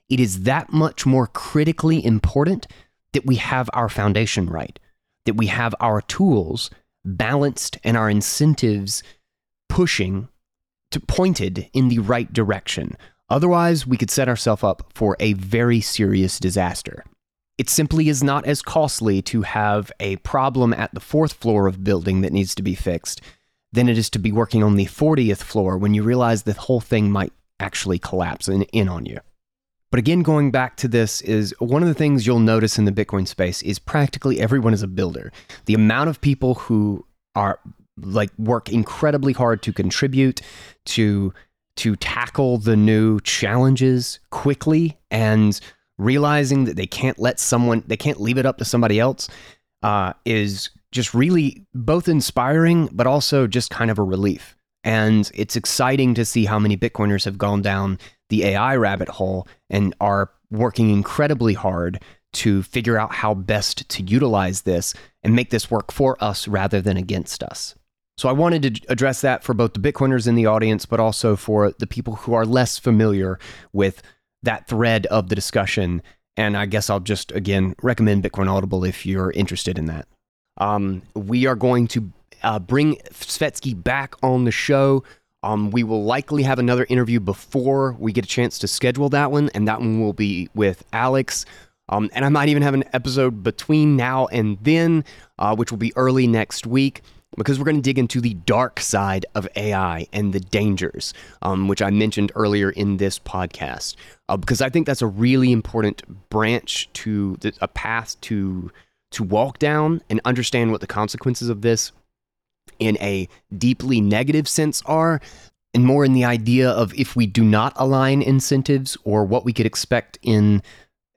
it is that much more critically important that we have our foundation right, that we have our tools balanced and our incentives pushing to pointed in the right direction. Otherwise, we could set ourselves up for a very serious disaster. It simply is not as costly to have a problem at the fourth floor of building that needs to be fixed than it is to be working on the 40th floor when you realize the whole thing might actually collapse in, in on you. But again, going back to this is one of the things you'll notice in the Bitcoin space is practically everyone is a builder. The amount of people who are like work incredibly hard to contribute to to tackle the new challenges quickly and realizing that they can't let someone, they can't leave it up to somebody else, uh, is just really both inspiring, but also just kind of a relief. And it's exciting to see how many Bitcoiners have gone down the AI rabbit hole and are working incredibly hard to figure out how best to utilize this and make this work for us rather than against us. So I wanted to address that for both the Bitcoiners in the audience, but also for the people who are less familiar with that thread of the discussion. And I guess I'll just again recommend Bitcoin Audible if you're interested in that. Um, we are going to uh, bring Svetski back on the show. Um, we will likely have another interview before we get a chance to schedule that one, and that one will be with Alex. Um, and I might even have an episode between now and then, uh, which will be early next week, because we're going to dig into the dark side of AI and the dangers, um, which I mentioned earlier in this podcast. Uh, because I think that's a really important branch to the, a path to to walk down and understand what the consequences of this in a deeply negative sense are, and more in the idea of if we do not align incentives or what we could expect in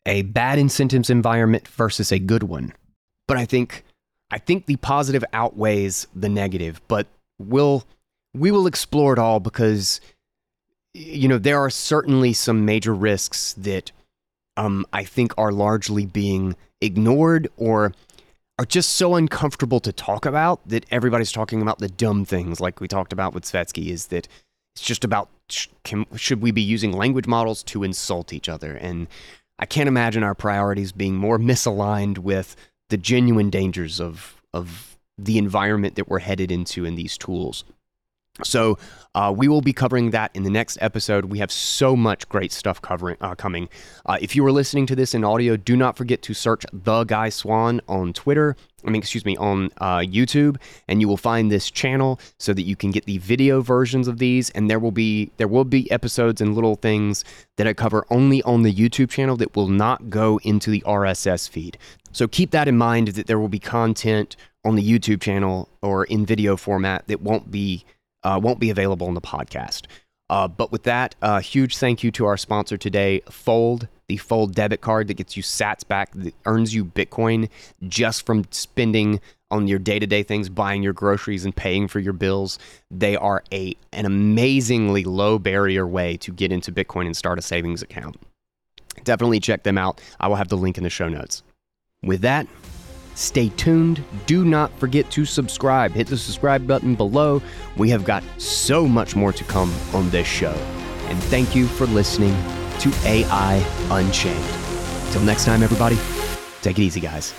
a bad incentives environment versus a good one. But I think I think the positive outweighs the negative, but we'll we will explore it all because you know there are certainly some major risks that um, I think are largely being ignored or are just so uncomfortable to talk about that everybody's talking about the dumb things like we talked about with Svetski is that it's just about sh- can, should we be using language models to insult each other? And I can't imagine our priorities being more misaligned with the genuine dangers of of the environment that we're headed into in these tools. So uh, we will be covering that in the next episode. We have so much great stuff covering uh, coming. Uh, if you are listening to this in audio, do not forget to search the Guy Swann on Twitter. I mean, excuse me, on uh, YouTube, and you will find this channel so that you can get the video versions of these. And there will be there will be episodes and little things that I cover only on the YouTube channel that will not go into the RSS feed. So keep that in mind that there will be content on the YouTube channel or in video format that won't be uh, won't be available in the podcast. Uh, but with that, a uh, huge thank you to our sponsor today, Fold, the Fold debit card that gets you sats back, that earns you Bitcoin just from spending on your day-to-day things, buying your groceries and paying for your bills. They are a an amazingly low barrier way to get into Bitcoin and start a savings account. Definitely check them out. I will have the link in the show notes. With that, Stay tuned. Do not forget to subscribe. Hit the subscribe button below. We have got so much more to come on this show. And thank you for listening to AI Unchained. Until next time, everybody, take it easy, guys.